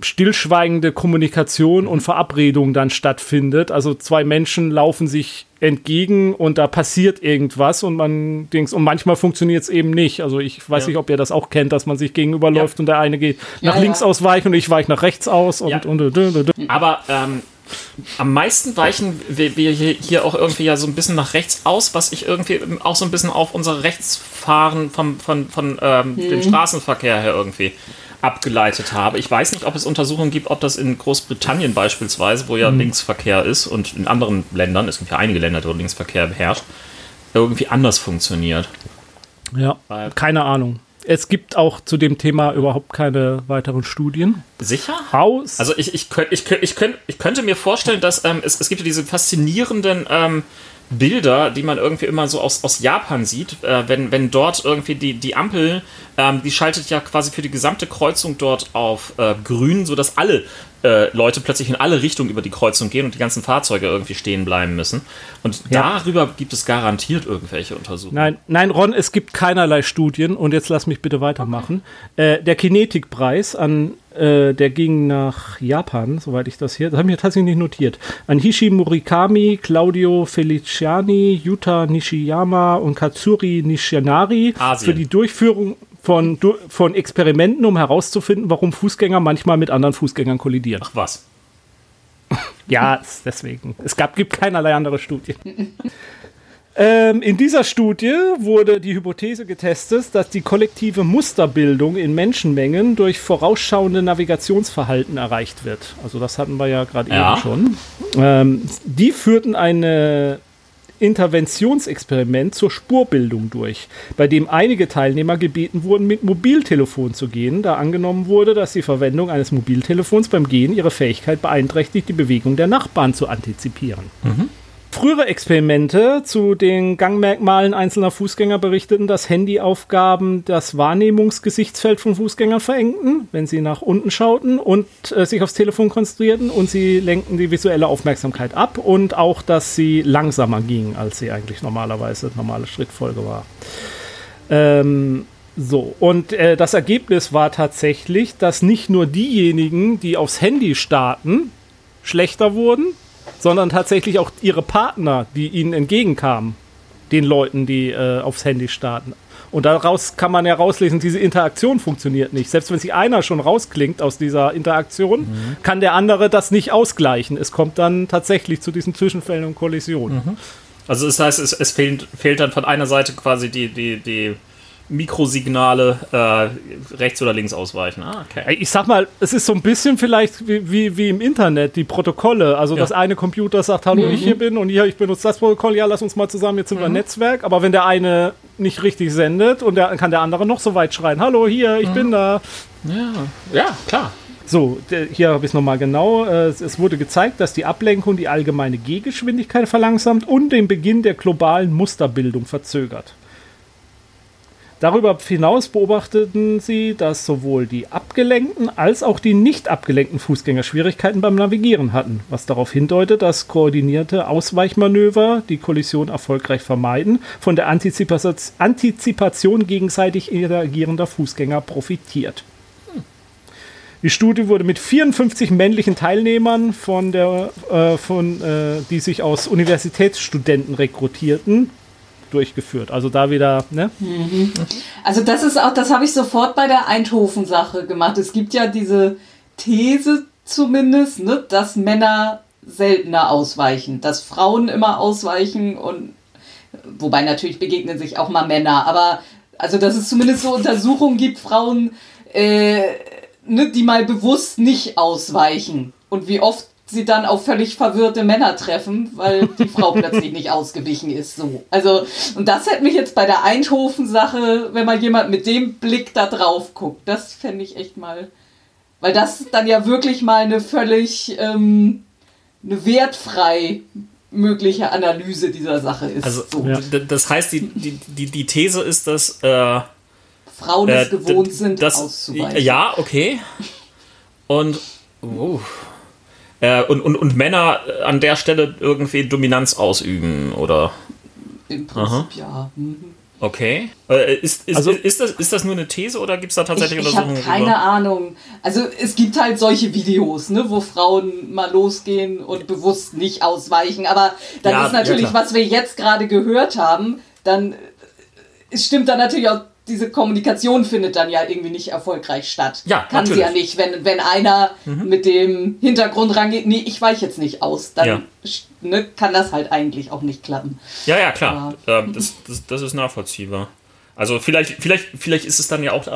stillschweigende Kommunikation und Verabredung dann stattfindet. Also zwei Menschen laufen sich entgegen und da passiert irgendwas und man denkt, und manchmal funktioniert es eben nicht. Also ich weiß ja. nicht, ob ihr das auch kennt, dass man sich gegenüberläuft ja. und der eine geht nach ja, links ausweichen und ich weiche nach rechts aus und, und, und, und Aber ähm, am meisten weichen wir, wir, hier auch irgendwie ja so ein bisschen nach rechts aus, was ich irgendwie auch so ein bisschen auf unser Rechtsfahren vom, von, von ähm, hm. dem Straßenverkehr her irgendwie abgeleitet habe. Ich weiß nicht, ob es Untersuchungen gibt, ob das in Großbritannien beispielsweise, wo ja mhm. Linksverkehr ist und in anderen Ländern, es gibt ja einige Länder, wo Linksverkehr beherrscht, irgendwie anders funktioniert. Ja, Weil, keine Ahnung. Es gibt auch zu dem Thema überhaupt keine weiteren Studien. Sicher? Haus? Also ich, ich, ich, ich, ich könnte mir vorstellen, dass ähm, es, es gibt ja diese faszinierenden ähm, Bilder, die man irgendwie immer so aus, aus Japan sieht, äh, wenn, wenn dort irgendwie die, die Ampel, ähm, die schaltet ja quasi für die gesamte Kreuzung dort auf äh, grün, sodass alle äh, Leute plötzlich in alle Richtungen über die Kreuzung gehen und die ganzen Fahrzeuge irgendwie stehen bleiben müssen. Und ja. darüber gibt es garantiert irgendwelche Untersuchungen. Nein, nein, Ron, es gibt keinerlei Studien und jetzt lass mich bitte weitermachen. Äh, der Kinetikpreis an äh, der ging nach Japan, soweit ich das hier, das habe ich mir tatsächlich nicht notiert. An Hishi Murikami, Claudio Feliciani, Yuta Nishiyama und Katsuri Nishinari Asien. für die Durchführung von, von Experimenten, um herauszufinden, warum Fußgänger manchmal mit anderen Fußgängern kollidieren. Ach was. ja, deswegen. Es gab, gibt keinerlei andere Studien. Ähm, in dieser Studie wurde die Hypothese getestet, dass die kollektive Musterbildung in Menschenmengen durch vorausschauende Navigationsverhalten erreicht wird. Also das hatten wir ja gerade ja. eben schon. Ähm, die führten eine Interventionsexperiment zur Spurbildung durch, bei dem einige Teilnehmer gebeten wurden, mit Mobiltelefon zu gehen, da angenommen wurde, dass die Verwendung eines Mobiltelefons beim Gehen ihre Fähigkeit beeinträchtigt, die Bewegung der Nachbarn zu antizipieren. Mhm. Frühere Experimente zu den Gangmerkmalen einzelner Fußgänger berichteten, dass Handyaufgaben das Wahrnehmungsgesichtsfeld von Fußgängern verengten, wenn sie nach unten schauten und äh, sich aufs Telefon konzentrierten und sie lenkten die visuelle Aufmerksamkeit ab und auch, dass sie langsamer gingen, als sie eigentlich normalerweise normale Schrittfolge war. Ähm, so, und äh, das Ergebnis war tatsächlich, dass nicht nur diejenigen, die aufs Handy starten, schlechter wurden, sondern tatsächlich auch ihre Partner, die ihnen entgegenkamen, den Leuten, die äh, aufs Handy starten. Und daraus kann man ja rauslesen, diese Interaktion funktioniert nicht. Selbst wenn sich einer schon rausklingt aus dieser Interaktion, mhm. kann der andere das nicht ausgleichen. Es kommt dann tatsächlich zu diesen Zwischenfällen und Kollisionen. Mhm. Also das heißt, es, es fehlt, fehlt, dann von einer Seite quasi die, die, die Mikrosignale äh, rechts oder links ausweichen. Ah, okay. Ich sag mal, es ist so ein bisschen vielleicht wie, wie, wie im Internet, die Protokolle. Also ja. das eine Computer sagt, hallo, mhm. ich hier bin und hier, ich benutze das Protokoll, ja, lass uns mal zusammen jetzt über mhm. Netzwerk. Aber wenn der eine nicht richtig sendet und der, kann der andere noch so weit schreien, hallo, hier, ich mhm. bin da. Ja, ja klar. So, hier habe ich es nochmal genau. Äh, es wurde gezeigt, dass die Ablenkung die allgemeine Gehgeschwindigkeit verlangsamt und den Beginn der globalen Musterbildung verzögert. Darüber hinaus beobachteten sie, dass sowohl die abgelenkten als auch die nicht abgelenkten Fußgänger Schwierigkeiten beim Navigieren hatten, was darauf hindeutet, dass koordinierte Ausweichmanöver die Kollision erfolgreich vermeiden, von der Antizipation gegenseitig interagierender Fußgänger profitiert. Die Studie wurde mit 54 männlichen Teilnehmern, von der, äh, von, äh, die sich aus Universitätsstudenten rekrutierten, durchgeführt. Also da wieder, ne? Mhm. Also das ist auch, das habe ich sofort bei der Eindhoven-Sache gemacht. Es gibt ja diese These zumindest, ne, dass Männer seltener ausweichen, dass Frauen immer ausweichen und wobei natürlich begegnen sich auch mal Männer, aber also dass es zumindest so Untersuchungen gibt, Frauen, äh, ne, die mal bewusst nicht ausweichen. Und wie oft sie dann auf völlig verwirrte Männer treffen, weil die Frau plötzlich nicht ausgewichen ist. So. Also, und das hätte mich jetzt bei der Eindhoven-Sache, wenn mal jemand mit dem Blick da drauf guckt, das fände ich echt mal. Weil das dann ja wirklich mal eine völlig ähm, eine wertfrei mögliche Analyse dieser Sache ist. Also, so. ja. das heißt, die, die, die, die These ist, dass äh, Frauen es äh, gewohnt sind, das, auszuweichen. Ja, okay. Und. Uh, äh, und, und, und Männer an der Stelle irgendwie Dominanz ausüben, oder? Im Prinzip Aha. ja. Mhm. Okay. Äh, ist, ist, also, ist, das, ist das nur eine These oder gibt es da tatsächlich ich, Untersuchungen? Ich habe keine über? Ahnung. Also es gibt halt solche Videos, ne, wo Frauen mal losgehen und bewusst nicht ausweichen. Aber dann ja, ist natürlich, ja, was wir jetzt gerade gehört haben, dann es stimmt dann natürlich auch diese Kommunikation findet dann ja irgendwie nicht erfolgreich statt. Ja, Kann natürlich. sie ja nicht. Wenn, wenn einer mhm. mit dem Hintergrund rangeht, nee, ich weiche jetzt nicht aus, dann ja. ne, kann das halt eigentlich auch nicht klappen. Ja, ja, klar. Ja. das, das, das ist nachvollziehbar. Also vielleicht, vielleicht, vielleicht ist es dann ja auch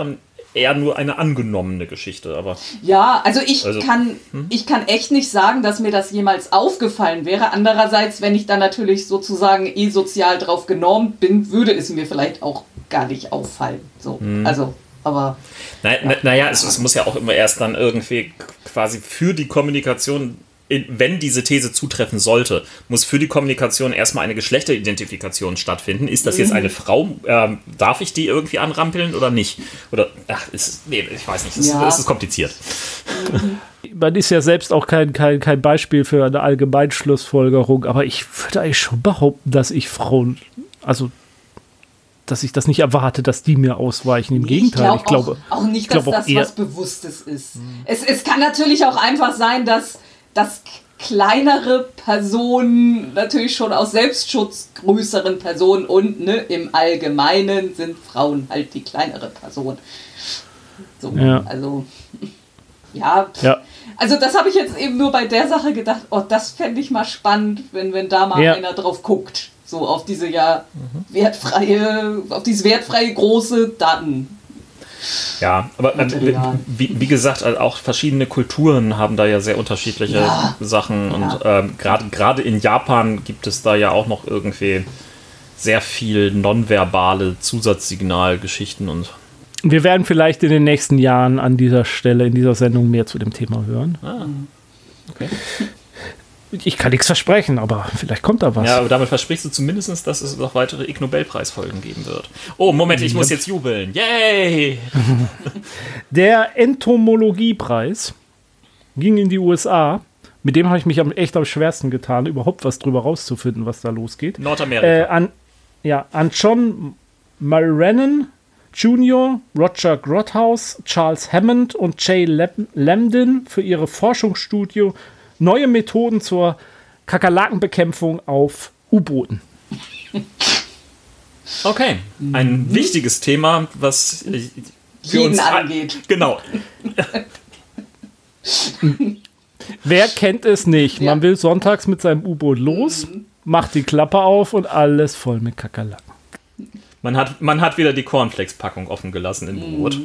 eher nur eine angenommene Geschichte, aber. Ja, also ich also, kann, hm? ich kann echt nicht sagen, dass mir das jemals aufgefallen wäre. Andererseits, wenn ich dann natürlich sozusagen eh sozial drauf genormt bin, würde es mir vielleicht auch gar nicht auffallen. So, hm. also, aber. Naja, ja. naja es, es muss ja auch immer erst dann irgendwie quasi für die Kommunikation wenn diese These zutreffen sollte, muss für die Kommunikation erstmal eine Geschlechteridentifikation stattfinden. Ist das jetzt eine Frau? Ähm, darf ich die irgendwie anrampeln oder nicht? Oder, ach, ist, nee, ich weiß nicht, es, ja. ist, ist kompliziert. Man ist ja selbst auch kein, kein, kein Beispiel für eine Allgemeinschlussfolgerung, aber ich würde eigentlich schon behaupten, dass ich Frauen, also dass ich das nicht erwarte, dass die mir ausweichen. Im nee, Gegenteil, ich, glaub ich glaube auch, auch nicht, dass das was Bewusstes ist. Mhm. Es, es kann natürlich auch einfach sein, dass, dass kleinere Personen natürlich schon aus Selbstschutz größeren Personen und ne, im Allgemeinen sind Frauen halt die kleinere Person. So, ja. also Ja, Ja. also das habe ich jetzt eben nur bei der Sache gedacht, oh, das fände ich mal spannend, wenn, wenn da mal Ja. einer drauf guckt. So auf diese ja wertfreie, auf dieses wertfreie große Daten. Ja, aber äh, wie, wie gesagt, also auch verschiedene Kulturen haben da ja sehr unterschiedliche Ja. Sachen und ähm, gerade gerade in Japan gibt es da ja auch noch irgendwie sehr viel nonverbale Zusatzsignalgeschichten und Wir werden vielleicht in den nächsten Jahren an dieser Stelle, in dieser Sendung mehr zu dem Thema hören. Ah, okay. Ich kann nichts versprechen, aber vielleicht kommt da was. Ja, aber damit versprichst du zumindest, dass es noch weitere Ig Nobelpreisfolgen geben wird. Oh, Moment, ich muss jetzt jubeln. Yay! Der Entomologiepreis ging in die USA. Mit dem habe ich mich am, echt am schwersten getan, überhaupt was drüber rauszufinden, was da losgeht. Nordamerika. Äh, an, ja, an John Mulrennan Jr., Roger Grothaus, Charles Hammond und Jay Lam- Lambdin für ihre Forschungsstudie neue Methoden zur Kakerlakenbekämpfung auf U-Booten. Okay, ein wichtiges Thema, was äh, für Jeden uns angeht. Genau. Wer kennt es nicht? Man Ja. will sonntags mit seinem U-Boot los, macht die Klappe auf und alles voll mit Kakerlaken. Man hat, man hat wieder die Cornflakes-Packung offen gelassen im Boot.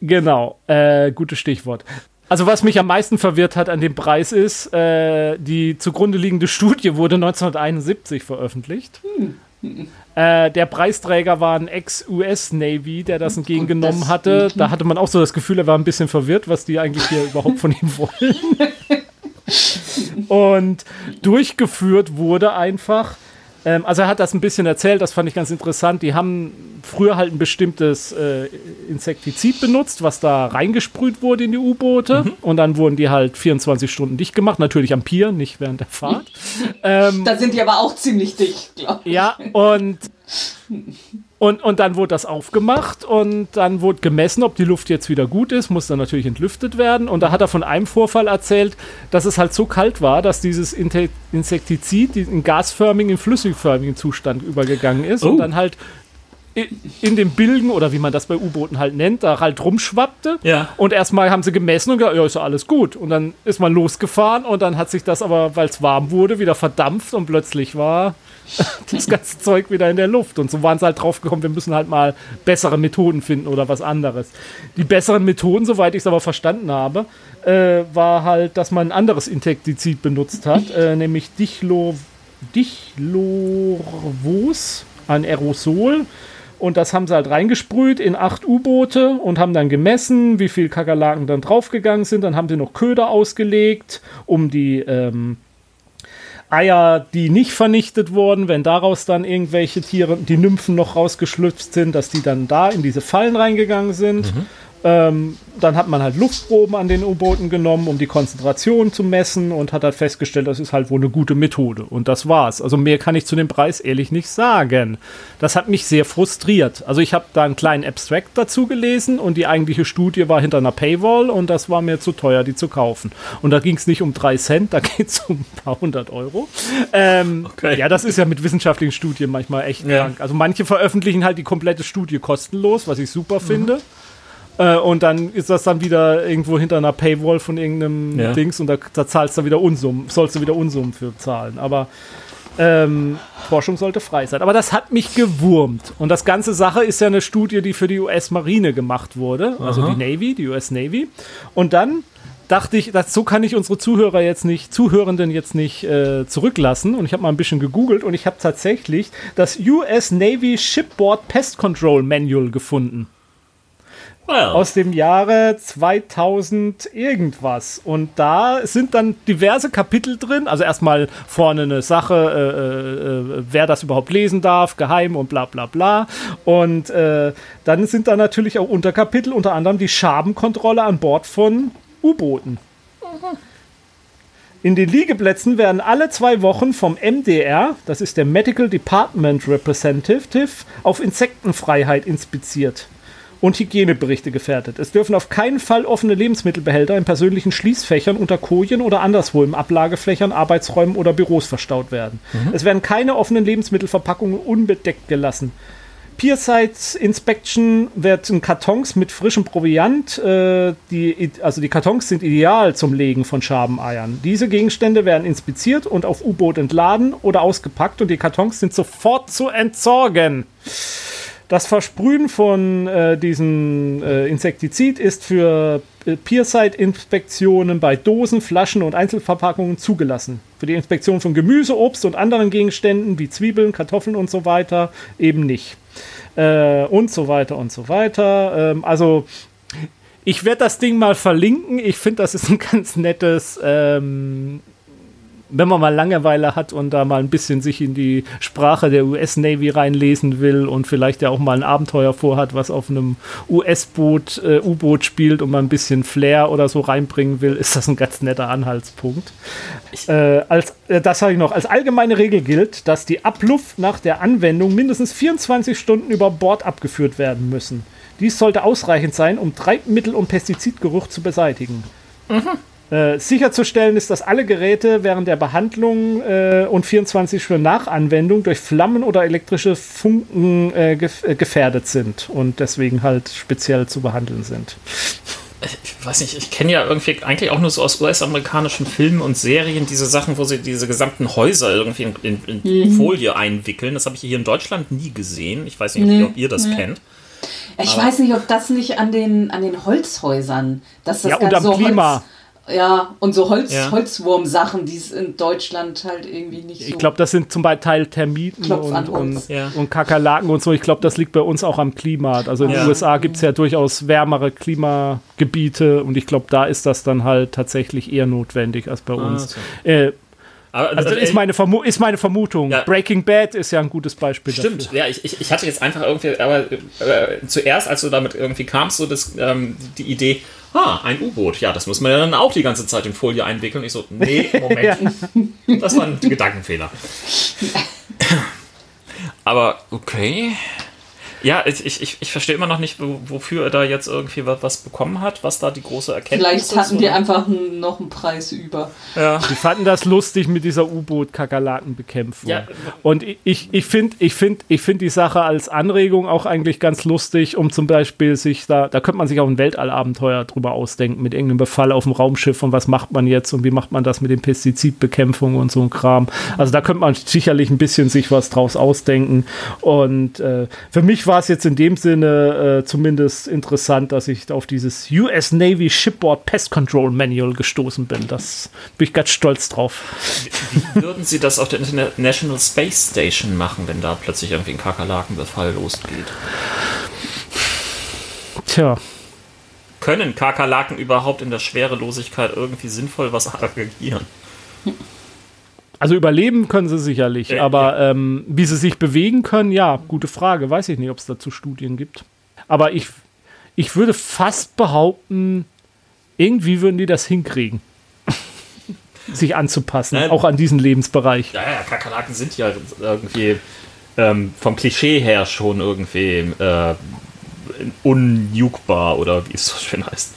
Genau, äh, gutes Stichwort. Also was mich am meisten verwirrt hat an dem Preis ist, äh, die zugrunde liegende Studie wurde 1971 veröffentlicht. Äh, der Preisträger war ein Ex-US-Navy, der das entgegengenommen das- hatte. Da hatte man auch so das Gefühl, er war ein bisschen verwirrt, was die eigentlich hier überhaupt von ihm wollen. Und durchgeführt wurde einfach, ähm, also er hat das ein bisschen erzählt, das fand ich ganz interessant. Die haben früher halt ein bestimmtes äh, Insektizid benutzt, was da reingesprüht wurde in die U-Boote. Und dann wurden die halt 24 Stunden dicht gemacht, natürlich am Pier, nicht während der Fahrt. ähm, Da sind die aber auch ziemlich dicht, glaube ich. ja, und, und, und dann wurde das aufgemacht und dann wurde gemessen, ob die Luft jetzt wieder gut ist, muss dann natürlich entlüftet werden. Und da hat er von einem Vorfall erzählt, dass es halt so kalt war, dass dieses Insektizid in gasförmigen, in flüssigförmigen Zustand übergegangen ist Oh. und dann halt in den Bilgen oder wie man das bei U-Booten halt nennt, da halt rumschwappte. Ja. Und erstmal haben sie gemessen und gesagt, ja, ist ja alles gut. Und dann ist man losgefahren und dann hat sich das aber, weil es warm wurde, wieder verdampft und plötzlich war das ganze Zeug wieder in der Luft. Und so waren sie halt drauf gekommen, wir müssen halt mal bessere Methoden finden oder was anderes. Die besseren Methoden, soweit ich es aber verstanden habe, äh, war halt, dass man ein anderes Insektizid benutzt hat, äh, nämlich Dichlo, Dichlorvos, ein Aerosol. Und das haben sie halt reingesprüht in acht U-Boote und haben dann gemessen, wie viel Kakerlaken dann draufgegangen sind. Dann haben sie noch Köder ausgelegt, um die ähm, Eier, die nicht vernichtet wurden, wenn daraus dann irgendwelche Tiere, die Nymphen noch rausgeschlüpft sind, dass die dann da in diese Fallen reingegangen sind. Ähm, dann hat man halt Luftproben an den U-Booten genommen, um die Konzentration zu messen und hat halt festgestellt, das ist halt wohl eine gute Methode. Und das war's. Also mehr kann ich zu dem Preis ehrlich nicht sagen. Das hat mich sehr frustriert. Also ich habe da einen kleinen Abstract dazu gelesen und die eigentliche Studie war hinter einer Paywall und das war mir zu teuer, die zu kaufen. Und da ging es nicht um drei Cent, da geht es um ein paar hundert Euro. Ähm, Okay. Ja, das ist ja mit wissenschaftlichen Studien manchmal echt Ja. krank. Also manche veröffentlichen halt die komplette Studie kostenlos, was ich super finde. Äh, und dann ist das dann wieder irgendwo hinter einer Paywall von irgendeinem Ja. Dings und da, da zahlst du wieder Unsummen, sollst du wieder Unsummen für zahlen. Aber ähm, Forschung sollte frei sein. Aber das hat mich gewurmt. Und das ganze Sache ist ja eine Studie, die für die US-Marine gemacht wurde, also Aha. die Navy, die US Navy. Und dann dachte ich, das, so kann ich unsere Zuhörer jetzt nicht, Zuhörenden jetzt nicht äh, zurücklassen. Und ich habe mal ein bisschen gegoogelt und ich habe tatsächlich das US Navy Shipboard Pest Control Manual gefunden Well, aus dem Jahre 2000 irgendwas. Und da sind dann diverse Kapitel drin. Also erstmal vorne eine Sache, äh, äh, äh, wer das überhaupt lesen darf, geheim und bla bla bla. Und äh, dann sind da natürlich auch Unterkapitel, unter anderem die Schabenkontrolle an Bord von U-Booten. In den Liegeplätzen werden alle zwei Wochen vom MDR, das ist der Medical Department Representative, auf Insektenfreiheit inspiziert und Hygieneberichte gefährdet. Es dürfen auf keinen Fall offene Lebensmittelbehälter in persönlichen Schließfächern unter Kojen oder anderswo im Ablageflächern, Arbeitsräumen oder Büros verstaut werden. Es werden keine offenen Lebensmittelverpackungen unbedeckt gelassen. Peer-Site Inspection werden Kartons mit frischem Proviant. Äh, die, also die Kartons sind ideal zum Legen von Schabeneiern. Diese Gegenstände werden inspiziert und auf U-Boot entladen oder ausgepackt und die Kartons sind sofort zu entsorgen. Das Versprühen von äh, diesem äh, Insektizid ist für äh, Peerside-Inspektionen bei Dosen, Flaschen und Einzelverpackungen zugelassen. Für die Inspektion von Gemüse, Obst und anderen Gegenständen wie Zwiebeln, Kartoffeln und so weiter eben nicht. Äh, und so weiter und so weiter. Ähm, also ich werde das Ding mal verlinken. Ich finde, das ist ein ganz nettes ähm, wenn man mal Langeweile hat und da mal ein bisschen sich in die Sprache der US Navy reinlesen will und vielleicht ja auch mal ein Abenteuer vorhat, was auf einem US-Boot, äh, U-Boot spielt und mal ein bisschen Flair oder so reinbringen will, ist das ein ganz netter Anhaltspunkt. Äh, als, äh, das sage ich noch, als allgemeine Regel gilt, dass die Abluft nach der Anwendung mindestens 24 Stunden über Bord abgeführt werden müssen. Dies sollte ausreichend sein, um Treibmittel- und Pestizidgeruch zu beseitigen. Mhm. Äh, sicherzustellen ist, dass alle Geräte während der Behandlung äh, und 24 Stunden nach Anwendung durch Flammen oder elektrische Funken äh, gef äh, gefährdet sind und deswegen halt speziell zu behandeln sind. Ich weiß nicht, ich kenne ja irgendwie eigentlich auch nur so aus US-amerikanischen Filmen und Serien diese Sachen, wo sie diese gesamten Häuser irgendwie in, in, in mhm. Folie einwickeln. Das habe ich hier in Deutschland nie gesehen. Ich weiß nicht, nee, ob ihr das nee. kennt. Ich Aber weiß nicht, ob das nicht an den, an den Holzhäusern, dass das ja, und am so Klima. Holz ja, und so Holz, ja. Holzwurm-Sachen, die es in Deutschland halt irgendwie nicht so. Ich glaube, das sind zum Teil Termiten und, und, ja. und, Kakerlaken und so. Ich glaube, das liegt bei uns auch am Klima. Also in den USA gibt es ja durchaus wärmere Klimagebiete und ich glaube, da ist das dann halt tatsächlich eher notwendig als bei ah, uns. Ah, äh, also, also ist, meine ist meine Vermutung. Ja. Breaking Bad ist ja ein gutes Beispiel. Stimmt, dafür. ja, ich, ich, hatte jetzt einfach irgendwie, aber äh, zuerst, als du damit irgendwie kamst, so das, ähm, die Idee, ah, ein U-Boot, ja, das muss man ja dann auch die ganze Zeit in Folie einwickeln. Ich so, nee, Moment, ja. das war ein Gedankenfehler. Aber okay. Ja, ich, ich, ich verstehe immer noch nicht, wofür er da jetzt irgendwie was bekommen hat, was da die große Erkenntnis Vielleicht ist. Vielleicht hatten die einfach noch einen Preis über. Ja. Die fanden das lustig mit dieser U-Boot-Kakerlakenbekämpfung. Ja. Und ich, ich finde ich find, ich find die Sache als Anregung auch eigentlich ganz lustig, um zum Beispiel sich da, da könnte man sich auch ein Weltallabenteuer drüber ausdenken, mit irgendeinem Befall auf dem Raumschiff und was macht man jetzt und wie macht man das mit den Pestizidbekämpfung und so ein Kram. Also da könnte man sicherlich ein bisschen sich was draus ausdenken. Und äh, für mich war war es jetzt in dem Sinne äh, zumindest interessant, dass ich auf dieses US Navy Shipboard Pest Control Manual gestoßen bin. Das bin ich ganz stolz drauf. Wie würden Sie das auf der International Space Station machen, wenn da plötzlich irgendwie ein Kakerlakenbefall losgeht? Tja. Können Kakerlaken überhaupt in der Schwerelosigkeit irgendwie sinnvoll was aggregieren? Also überleben können sie sicherlich, ja, aber ja. Ähm, wie sie sich bewegen können, ja, gute Frage. Weiß ich nicht, ob es dazu Studien gibt. Aber ich, ich würde fast behaupten, irgendwie würden die das hinkriegen. sich anzupassen, ja, auch an diesen Lebensbereich. Ja, ja, Kakerlaken sind ja irgendwie ähm, vom Klischee her schon irgendwie äh, unjugbar oder wie es so schön heißt.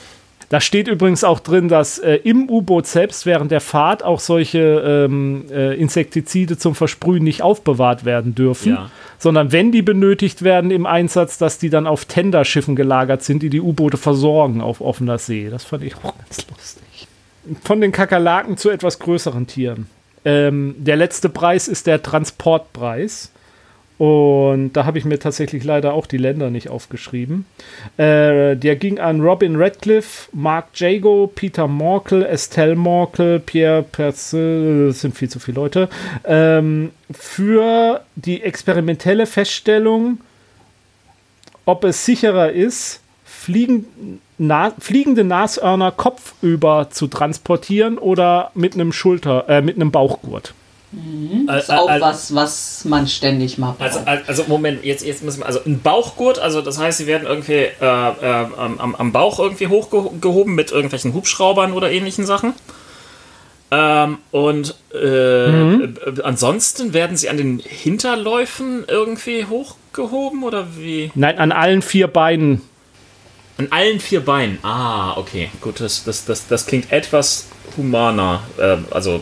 Da steht übrigens auch drin, dass äh, im U-Boot selbst während der Fahrt auch solche ähm, äh, Insektizide zum Versprühen nicht aufbewahrt werden dürfen, ja. sondern wenn die benötigt werden im Einsatz, dass die dann auf Tenderschiffen gelagert sind, die die U-Boote versorgen auf offener See. Das fand ich auch ganz lustig. Von den Kakerlaken zu etwas größeren Tieren. Ähm, der letzte Preis ist der Transportpreis. Und da habe ich mir tatsächlich leider auch die Länder nicht aufgeschrieben. Äh, der ging an Robin Radcliffe, Mark Jago, Peter Morkel, Estelle Morkel, Pierre Percel, das sind viel zu viele Leute, ähm, für die experimentelle Feststellung, ob es sicherer ist, fliegen, na, fliegende Nashörner kopfüber zu transportieren oder mit einem Schulter, äh, mit einem Bauchgurt. Mhm. Das ist auch also, was, was man ständig macht. Also, also Moment, jetzt, jetzt müssen wir, also ein Bauchgurt, also das heißt, sie werden irgendwie äh, äh, am, am Bauch irgendwie hochgehoben mit irgendwelchen Hubschraubern oder ähnlichen Sachen. Ähm, und äh, mhm. ansonsten werden sie an den Hinterläufen irgendwie hochgehoben oder wie? Nein, an allen vier Beinen. An allen vier Beinen. Ah, okay. Gut, das, das, das, das klingt etwas humaner. Ähm, also,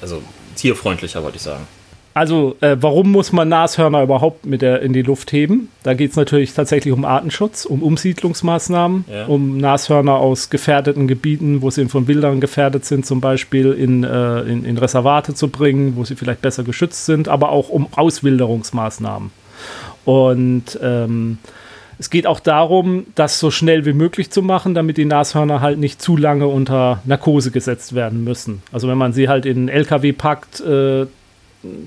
also tierfreundlicher, wollte ich sagen. Also, äh, warum muss man Nashörner überhaupt mit der, in die Luft heben? Da geht es natürlich tatsächlich um Artenschutz, um Umsiedlungsmaßnahmen, ja. um Nashörner aus gefährdeten Gebieten, wo sie von Wildern gefährdet sind, zum Beispiel in, äh, in, in Reservate zu bringen, wo sie vielleicht besser geschützt sind, aber auch um Auswilderungsmaßnahmen. Und ähm, es geht auch darum, das so schnell wie möglich zu machen, damit die Nashörner halt nicht zu lange unter Narkose gesetzt werden müssen. Also wenn man sie halt in einen LKW packt, äh,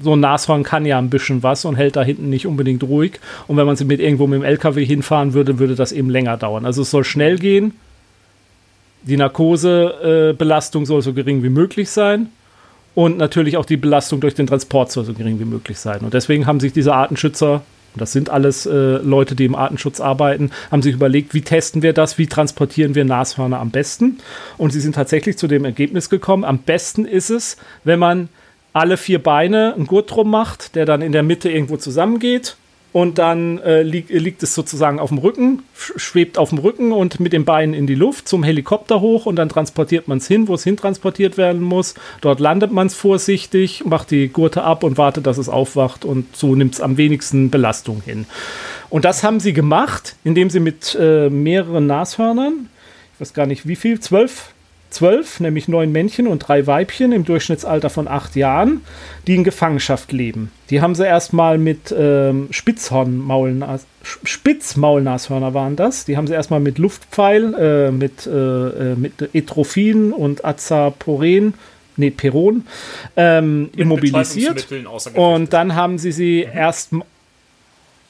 so ein Nashorn kann ja ein bisschen was und hält da hinten nicht unbedingt ruhig. Und wenn man sie mit irgendwo mit dem LKW hinfahren würde, würde das eben länger dauern. Also es soll schnell gehen. Die Narkosebelastung äh, soll so gering wie möglich sein. Und natürlich auch die Belastung durch den Transport soll so gering wie möglich sein. Und deswegen haben sich diese Artenschützer, und das sind alles äh, Leute, die im Artenschutz arbeiten, haben sich überlegt, wie testen wir das, wie transportieren wir Nashörner am besten. Und sie sind tatsächlich zu dem Ergebnis gekommen, am besten ist es, wenn man alle vier Beine einen Gurt drum macht, der dann in der Mitte irgendwo zusammengeht. Und dann äh, lieg, liegt es sozusagen auf dem Rücken, schwebt auf dem Rücken und mit den Beinen in die Luft zum Helikopter hoch und dann transportiert man es hin, wo es hintransportiert werden muss. Dort landet man es vorsichtig, macht die Gurte ab und wartet, dass es aufwacht und so nimmt es am wenigsten Belastung hin. Und das haben sie gemacht, indem sie mit äh, mehreren Nashörnern, ich weiß gar nicht wie viel, zwölf, zwölf, nämlich neun Männchen und drei Weibchen im Durchschnittsalter von acht Jahren, die in Gefangenschaft leben. Die haben sie erstmal mit ähm, Spitzhornmaulnas Spitzmaulnashörner waren das. Die haben sie erstmal mit Luftpfeil, äh, mit, äh, äh mit Etrophin und Azaporen, nee, Peron, ähm, immobilisiert. Und dann haben sie sie mhm. erst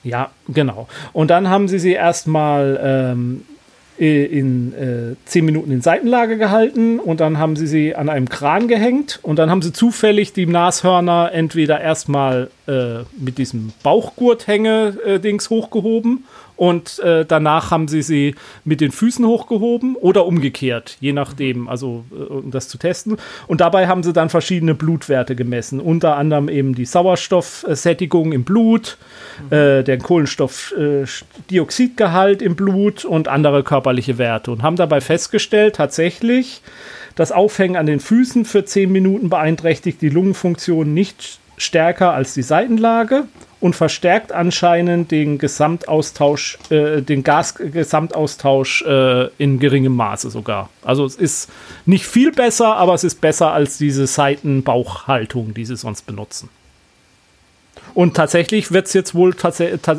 ja, genau. Und dann haben sie sie erstmal ähm, äh, in äh, zehn Minuten in Seitenlage gehalten und dann haben sie sie an einem Kran gehängt und dann haben sie zufällig die Nashörner entweder erstmal äh, mit diesem Bauchgurthänge-Dings hochgehoben und äh, danach haben sie sie mit den Füßen hochgehoben oder umgekehrt, je nachdem, also äh, um das zu testen. Und dabei haben sie dann verschiedene Blutwerte gemessen, unter anderem eben die Sauerstoffsättigung im Blut, mhm. äh, der Kohlenstoffdioxidgehalt im Blut und andere körperliche Werte und haben dabei festgestellt, tatsächlich, das Aufhängen an den Füßen für 10 Minuten beeinträchtigt die Lungenfunktion nicht stärker als die Seitenlage und verstärkt anscheinend den Gesamtaustausch, äh, den Gasgesamtaustausch äh, in geringem Maße sogar. Also es ist nicht viel besser, aber es ist besser als diese Seitenbauchhaltung, die sie sonst benutzen. Und tatsächlich wird es jetzt wohl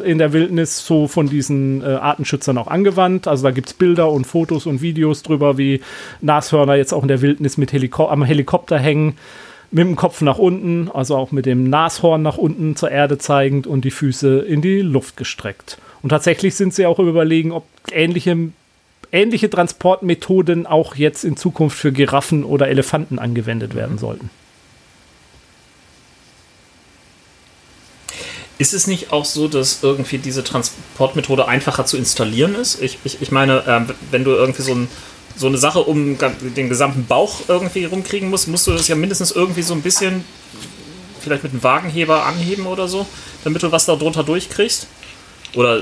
in der Wildnis so von diesen äh, Artenschützern auch angewandt. Also da gibt es Bilder und Fotos und Videos drüber, wie Nashörner jetzt auch in der Wildnis mit Heliko am Helikopter hängen mit dem Kopf nach unten, also auch mit dem Nashorn nach unten zur Erde zeigend und die Füße in die Luft gestreckt. Und tatsächlich sind sie auch überlegen, ob ähnliche, ähnliche Transportmethoden auch jetzt in Zukunft für Giraffen oder Elefanten angewendet werden sollten. Ist es nicht auch so, dass irgendwie diese Transportmethode einfacher zu installieren ist? Ich, ich, ich meine, äh, wenn du irgendwie so ein so eine Sache um den gesamten Bauch irgendwie rumkriegen musst, musst du das ja mindestens irgendwie so ein bisschen, vielleicht mit einem Wagenheber anheben oder so, damit du was da drunter durchkriegst. Oder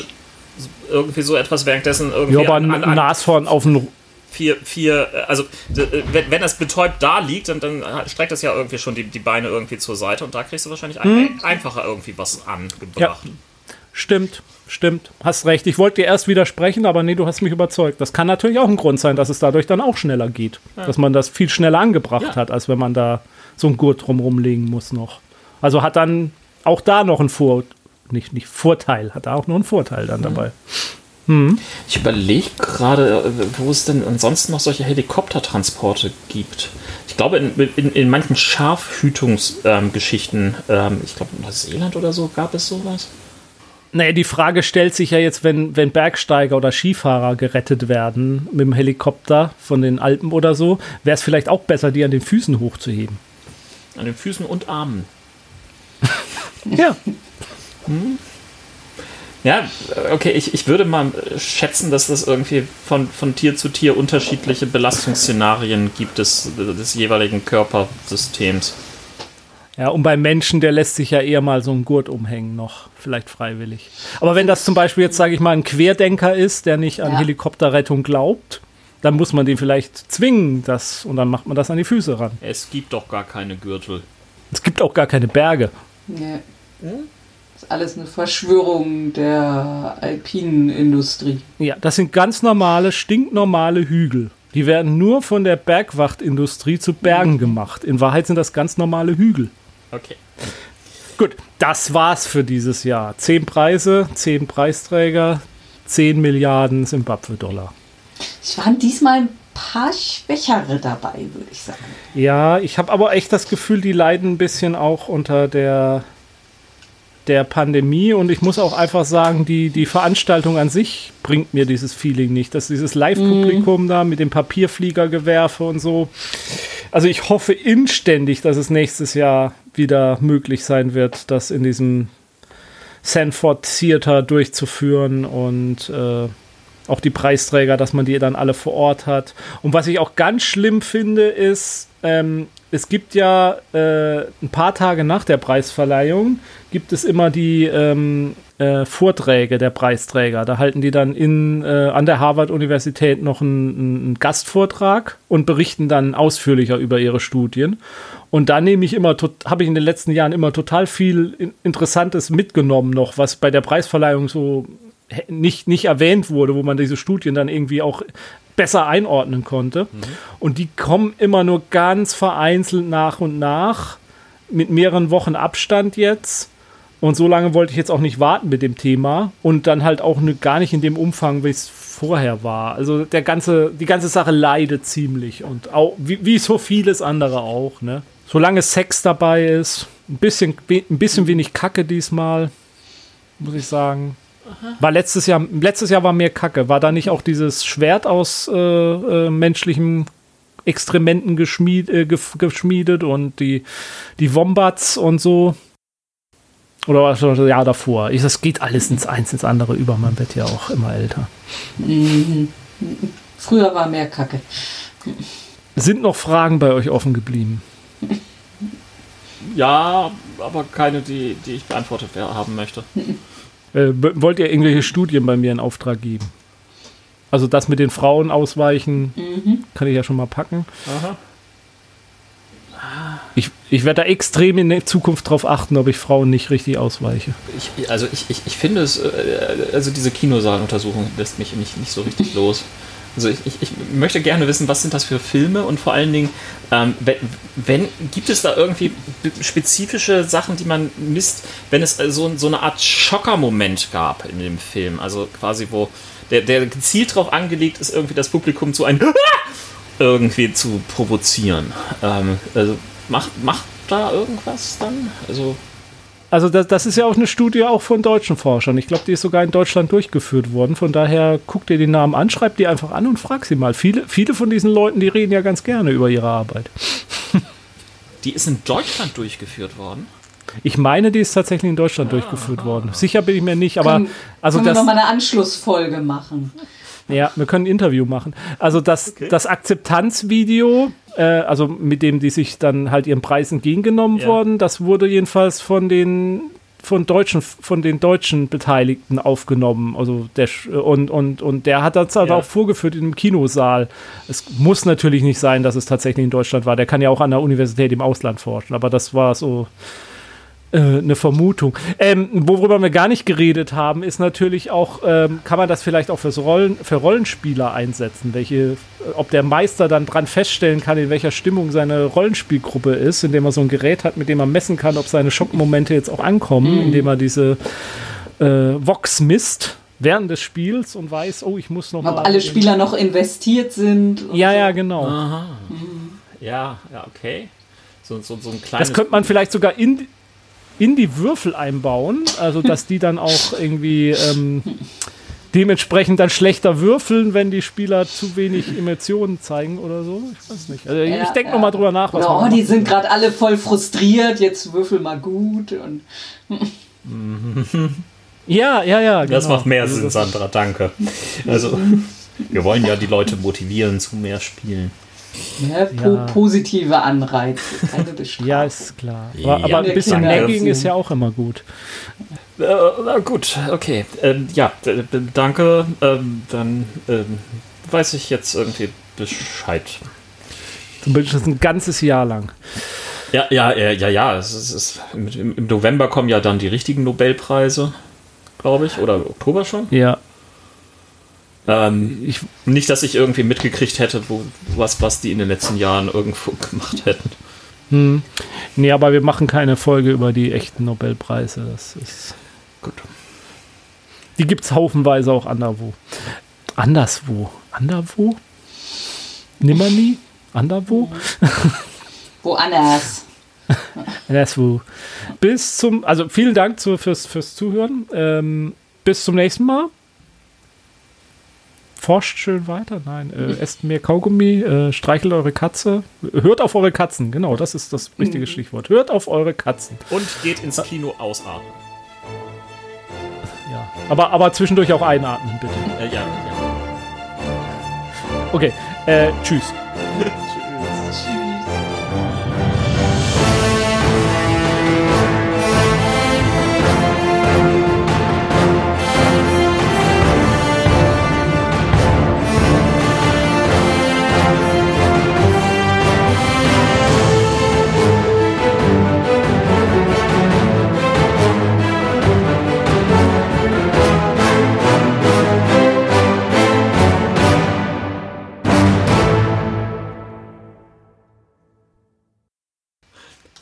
irgendwie so etwas währenddessen irgendwie. Ja, aber ein an, an Nashorn auf den vier, vier, also wenn, wenn das betäubt da liegt, dann, dann streckt das ja irgendwie schon die, die Beine irgendwie zur Seite und da kriegst du wahrscheinlich hm. einfacher irgendwie was angebracht. Ja. Stimmt, stimmt. Hast recht. Ich wollte dir erst widersprechen, aber nee, du hast mich überzeugt. Das kann natürlich auch ein Grund sein, dass es dadurch dann auch schneller geht. Ja. Dass man das viel schneller angebracht ja. hat, als wenn man da so ein Gurt drumherum legen muss noch. Also hat dann auch da noch einen Vor nicht, nicht Vorteil, hat da auch noch einen Vorteil dann dabei. Hm. Ich überlege gerade, wo es denn ansonsten noch solche Helikoptertransporte gibt. Ich glaube, in, in, in manchen Schafhütungsgeschichten, ähm, ähm, ich glaube, in Neuseeland oder so, gab es sowas. Naja, die Frage stellt sich ja jetzt, wenn, wenn Bergsteiger oder Skifahrer gerettet werden mit dem Helikopter von den Alpen oder so, wäre es vielleicht auch besser, die an den Füßen hochzuheben. An den Füßen und Armen. ja. Hm? Ja, okay, ich, ich würde mal schätzen, dass es irgendwie von, von Tier zu Tier unterschiedliche Belastungsszenarien gibt des, des jeweiligen Körpersystems. Ja, und beim Menschen, der lässt sich ja eher mal so einen Gurt umhängen noch, vielleicht freiwillig. Aber wenn das zum Beispiel jetzt, sage ich mal, ein Querdenker ist, der nicht an ja. Helikopterrettung glaubt, dann muss man den vielleicht zwingen, das, und dann macht man das an die Füße ran. Es gibt doch gar keine Gürtel. Es gibt auch gar keine Berge. Nee. Das ist alles eine Verschwörung der alpinen Industrie. Ja, das sind ganz normale, stinknormale Hügel. Die werden nur von der Bergwachtindustrie zu Bergen gemacht. In Wahrheit sind das ganz normale Hügel. Okay. Gut, das war's für dieses Jahr. Zehn Preise, zehn Preisträger, 10 Milliarden Simbabwe-Dollar. Es waren diesmal ein paar Schwächere dabei, würde ich sagen. Ja, ich habe aber echt das Gefühl, die leiden ein bisschen auch unter der, der Pandemie und ich muss auch einfach sagen, die, die Veranstaltung an sich bringt mir dieses Feeling nicht. Dass dieses Live-Publikum da mit dem Papierfliegergewerfe und so. Also ich hoffe inständig, dass es nächstes Jahr wieder möglich sein wird, das in diesem Sanford Theater durchzuführen und äh, auch die Preisträger, dass man die dann alle vor Ort hat. Und was ich auch ganz schlimm finde, ist, ähm, es gibt ja äh, ein paar Tage nach der Preisverleihung gibt es immer die ähm, äh, Vorträge der Preisträger. Da halten die dann in, äh, an der Harvard-Universität noch einen, einen, Gastvortrag und berichten dann ausführlicher über ihre Studien. Und da nehme ich immer, habe ich in den letzten Jahren immer total viel Interessantes mitgenommen noch, was bei der Preisverleihung so nicht, nicht erwähnt wurde, wo man diese Studien dann irgendwie auch besser einordnen konnte. Mhm. Und die kommen immer nur ganz vereinzelt nach und nach, mit mehreren Wochen Abstand jetzt. Und so lange wollte ich jetzt auch nicht warten mit dem Thema und dann halt auch ne, gar nicht in dem Umfang, wie es vorher war. Also der ganze, die ganze Sache leidet ziemlich und auch, wie, wie so vieles andere auch, ne? Solange Sex dabei ist, ein bisschen, ein bisschen wenig Kacke diesmal, muss ich sagen. War letztes Jahr, letztes Jahr war mehr Kacke. War da nicht auch dieses Schwert aus äh, äh, menschlichen Extrementen geschmied, äh, geschmiedet und die, die Wombats und so? Oder war das Jahr davor? Ich, das geht alles ins Eins, ins andere über. Man wird ja auch immer älter. Mhm. Früher war mehr Kacke. Sind noch Fragen bei euch offen geblieben? Ja, aber keine, die, die ich beantwortet haben möchte. Äh, wollt ihr irgendwelche Studien bei mir in Auftrag geben? Also das mit den Frauen ausweichen, mhm. kann ich ja schon mal packen. Aha. Ich, ich werde da extrem in der Zukunft darauf achten, ob ich Frauen nicht richtig ausweiche. Ich, also ich, ich, ich finde es, äh, also diese Kinosaaluntersuchung lässt mich nicht, nicht so richtig los. Also ich, ich, ich, möchte gerne wissen, was sind das für Filme und vor allen Dingen, ähm, wenn, wenn, gibt es da irgendwie spezifische Sachen, die man misst, wenn es so, so eine Art Schockermoment gab in dem Film, also quasi wo der, der gezielt darauf angelegt ist, irgendwie das Publikum zu ein irgendwie zu provozieren. Ähm, also macht, macht da irgendwas dann? Also also das, das, ist ja auch eine Studie auch von deutschen Forschern. Ich glaube, die ist sogar in Deutschland durchgeführt worden. Von daher guck dir die Namen an, schreib die einfach an und frag sie mal. Viele, viele von diesen Leuten, die reden ja ganz gerne über ihre Arbeit. Die ist in Deutschland durchgeführt worden? Ich meine, die ist tatsächlich in Deutschland ah, durchgeführt ah, worden. Sicher bin ich mir nicht, aber können, also können das. Wir noch mal eine Anschlussfolge machen. Ja, wir können ein Interview machen. Also das, okay. das Akzeptanzvideo, äh, also mit dem die sich dann halt ihren Preis entgegengenommen ja. wurden, das wurde jedenfalls von den von deutschen von den deutschen Beteiligten aufgenommen. Also der und und und der hat das halt ja. auch vorgeführt in einem Kinosaal. Es muss natürlich nicht sein dass es tatsächlich in Deutschland war. Der kann ja auch an der Universität im Ausland forschen. Aber das war so äh, eine Vermutung. Ähm, worüber wir gar nicht geredet haben, ist natürlich auch, ähm, kann man das vielleicht auch fürs Rollen, für Rollenspieler einsetzen, welche, äh, ob der Meister dann dran feststellen kann, in welcher Stimmung seine Rollenspielgruppe ist, indem er so ein Gerät hat, mit dem er messen kann, ob seine Schockmomente jetzt auch ankommen, mhm. indem er diese äh, Vox misst während des Spiels und weiß, oh, ich muss noch Ob mal alle Spieler noch investiert sind. Ja, so. ja, genau. Mhm. Ja, ja, okay. So, so, so ein kleines. Das könnte man vielleicht sogar in, in die Würfel einbauen, also dass die dann auch irgendwie ähm, dementsprechend dann schlechter würfeln, wenn die Spieler zu wenig Emotionen zeigen oder so. Ich weiß nicht. Also ja, ich denke ja. nochmal drüber nach. Was oh, die sind gerade alle voll frustriert, jetzt würfel mal gut. Und ja, ja, ja. Genau. Das macht mehr also Sinn, Sandra, danke. Also, wir wollen ja die Leute motivieren zu mehr Spielen. Ja, po ja. positive Anreize, keine Bestrafung. ja, ist klar. Aber, aber ein bisschen Nagging ist ja auch immer gut. Äh, gut, okay. Ähm, ja, danke. Ähm, dann ähm, weiß ich jetzt irgendwie Bescheid. Zumindest ein ganzes Jahr lang. Ja, ja, ja, ja, ja. Es ist, es ist, Im November kommen ja dann die richtigen Nobelpreise, glaube ich, oder Oktober schon. Ja. Ähm, ich, nicht, dass ich irgendwie mitgekriegt hätte, wo, was, was die in den letzten Jahren irgendwo gemacht hätten. Hm. Nee, aber wir machen keine Folge über die echten Nobelpreise. Das ist gut. Die gibt es haufenweise auch anderswo. Anderswo. Anderswo? Nimmer nie? Anderswo? Woanders. Anderswo. Bis zum, also vielen Dank zu, fürs, fürs Zuhören. Ähm, bis zum nächsten Mal. Forscht schön weiter. Nein, äh, esst mehr Kaugummi, äh, streichelt eure Katze. Hört auf eure Katzen, genau, das ist das richtige Stichwort. Hört auf eure Katzen. Und geht ins Kino ausatmen. Ja, aber, aber zwischendurch auch einatmen, bitte. Äh, ja, ja. Okay, äh, tschüss.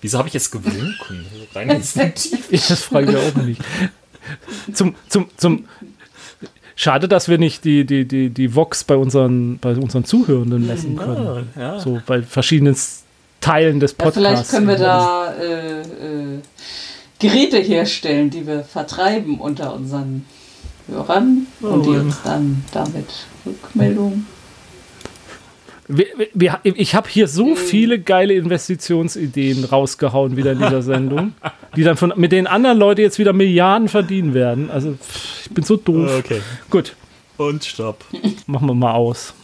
Wieso habe ich jetzt gewunken? Rein instinktiv. das frage ich auch nicht. Zum, zum, zum, Schade, dass wir nicht die, die, die, die Vox bei unseren, bei unseren Zuhörenden messen können. Ja, ja. So bei verschiedenen Teilen des Ja, Podcasts. vielleicht können wir da äh, äh, Geräte herstellen, die wir vertreiben unter unseren Hörern und die Oh, uns dann damit Rückmeldung. Wir, wir, ich habe hier so viele geile Investitionsideen rausgehauen wieder in dieser Sendung, die dann von, mit den anderen Leuten jetzt wieder Milliarden verdienen werden. Also pff, ich bin so doof. Okay. Gut, Und stopp. machen wir mal aus.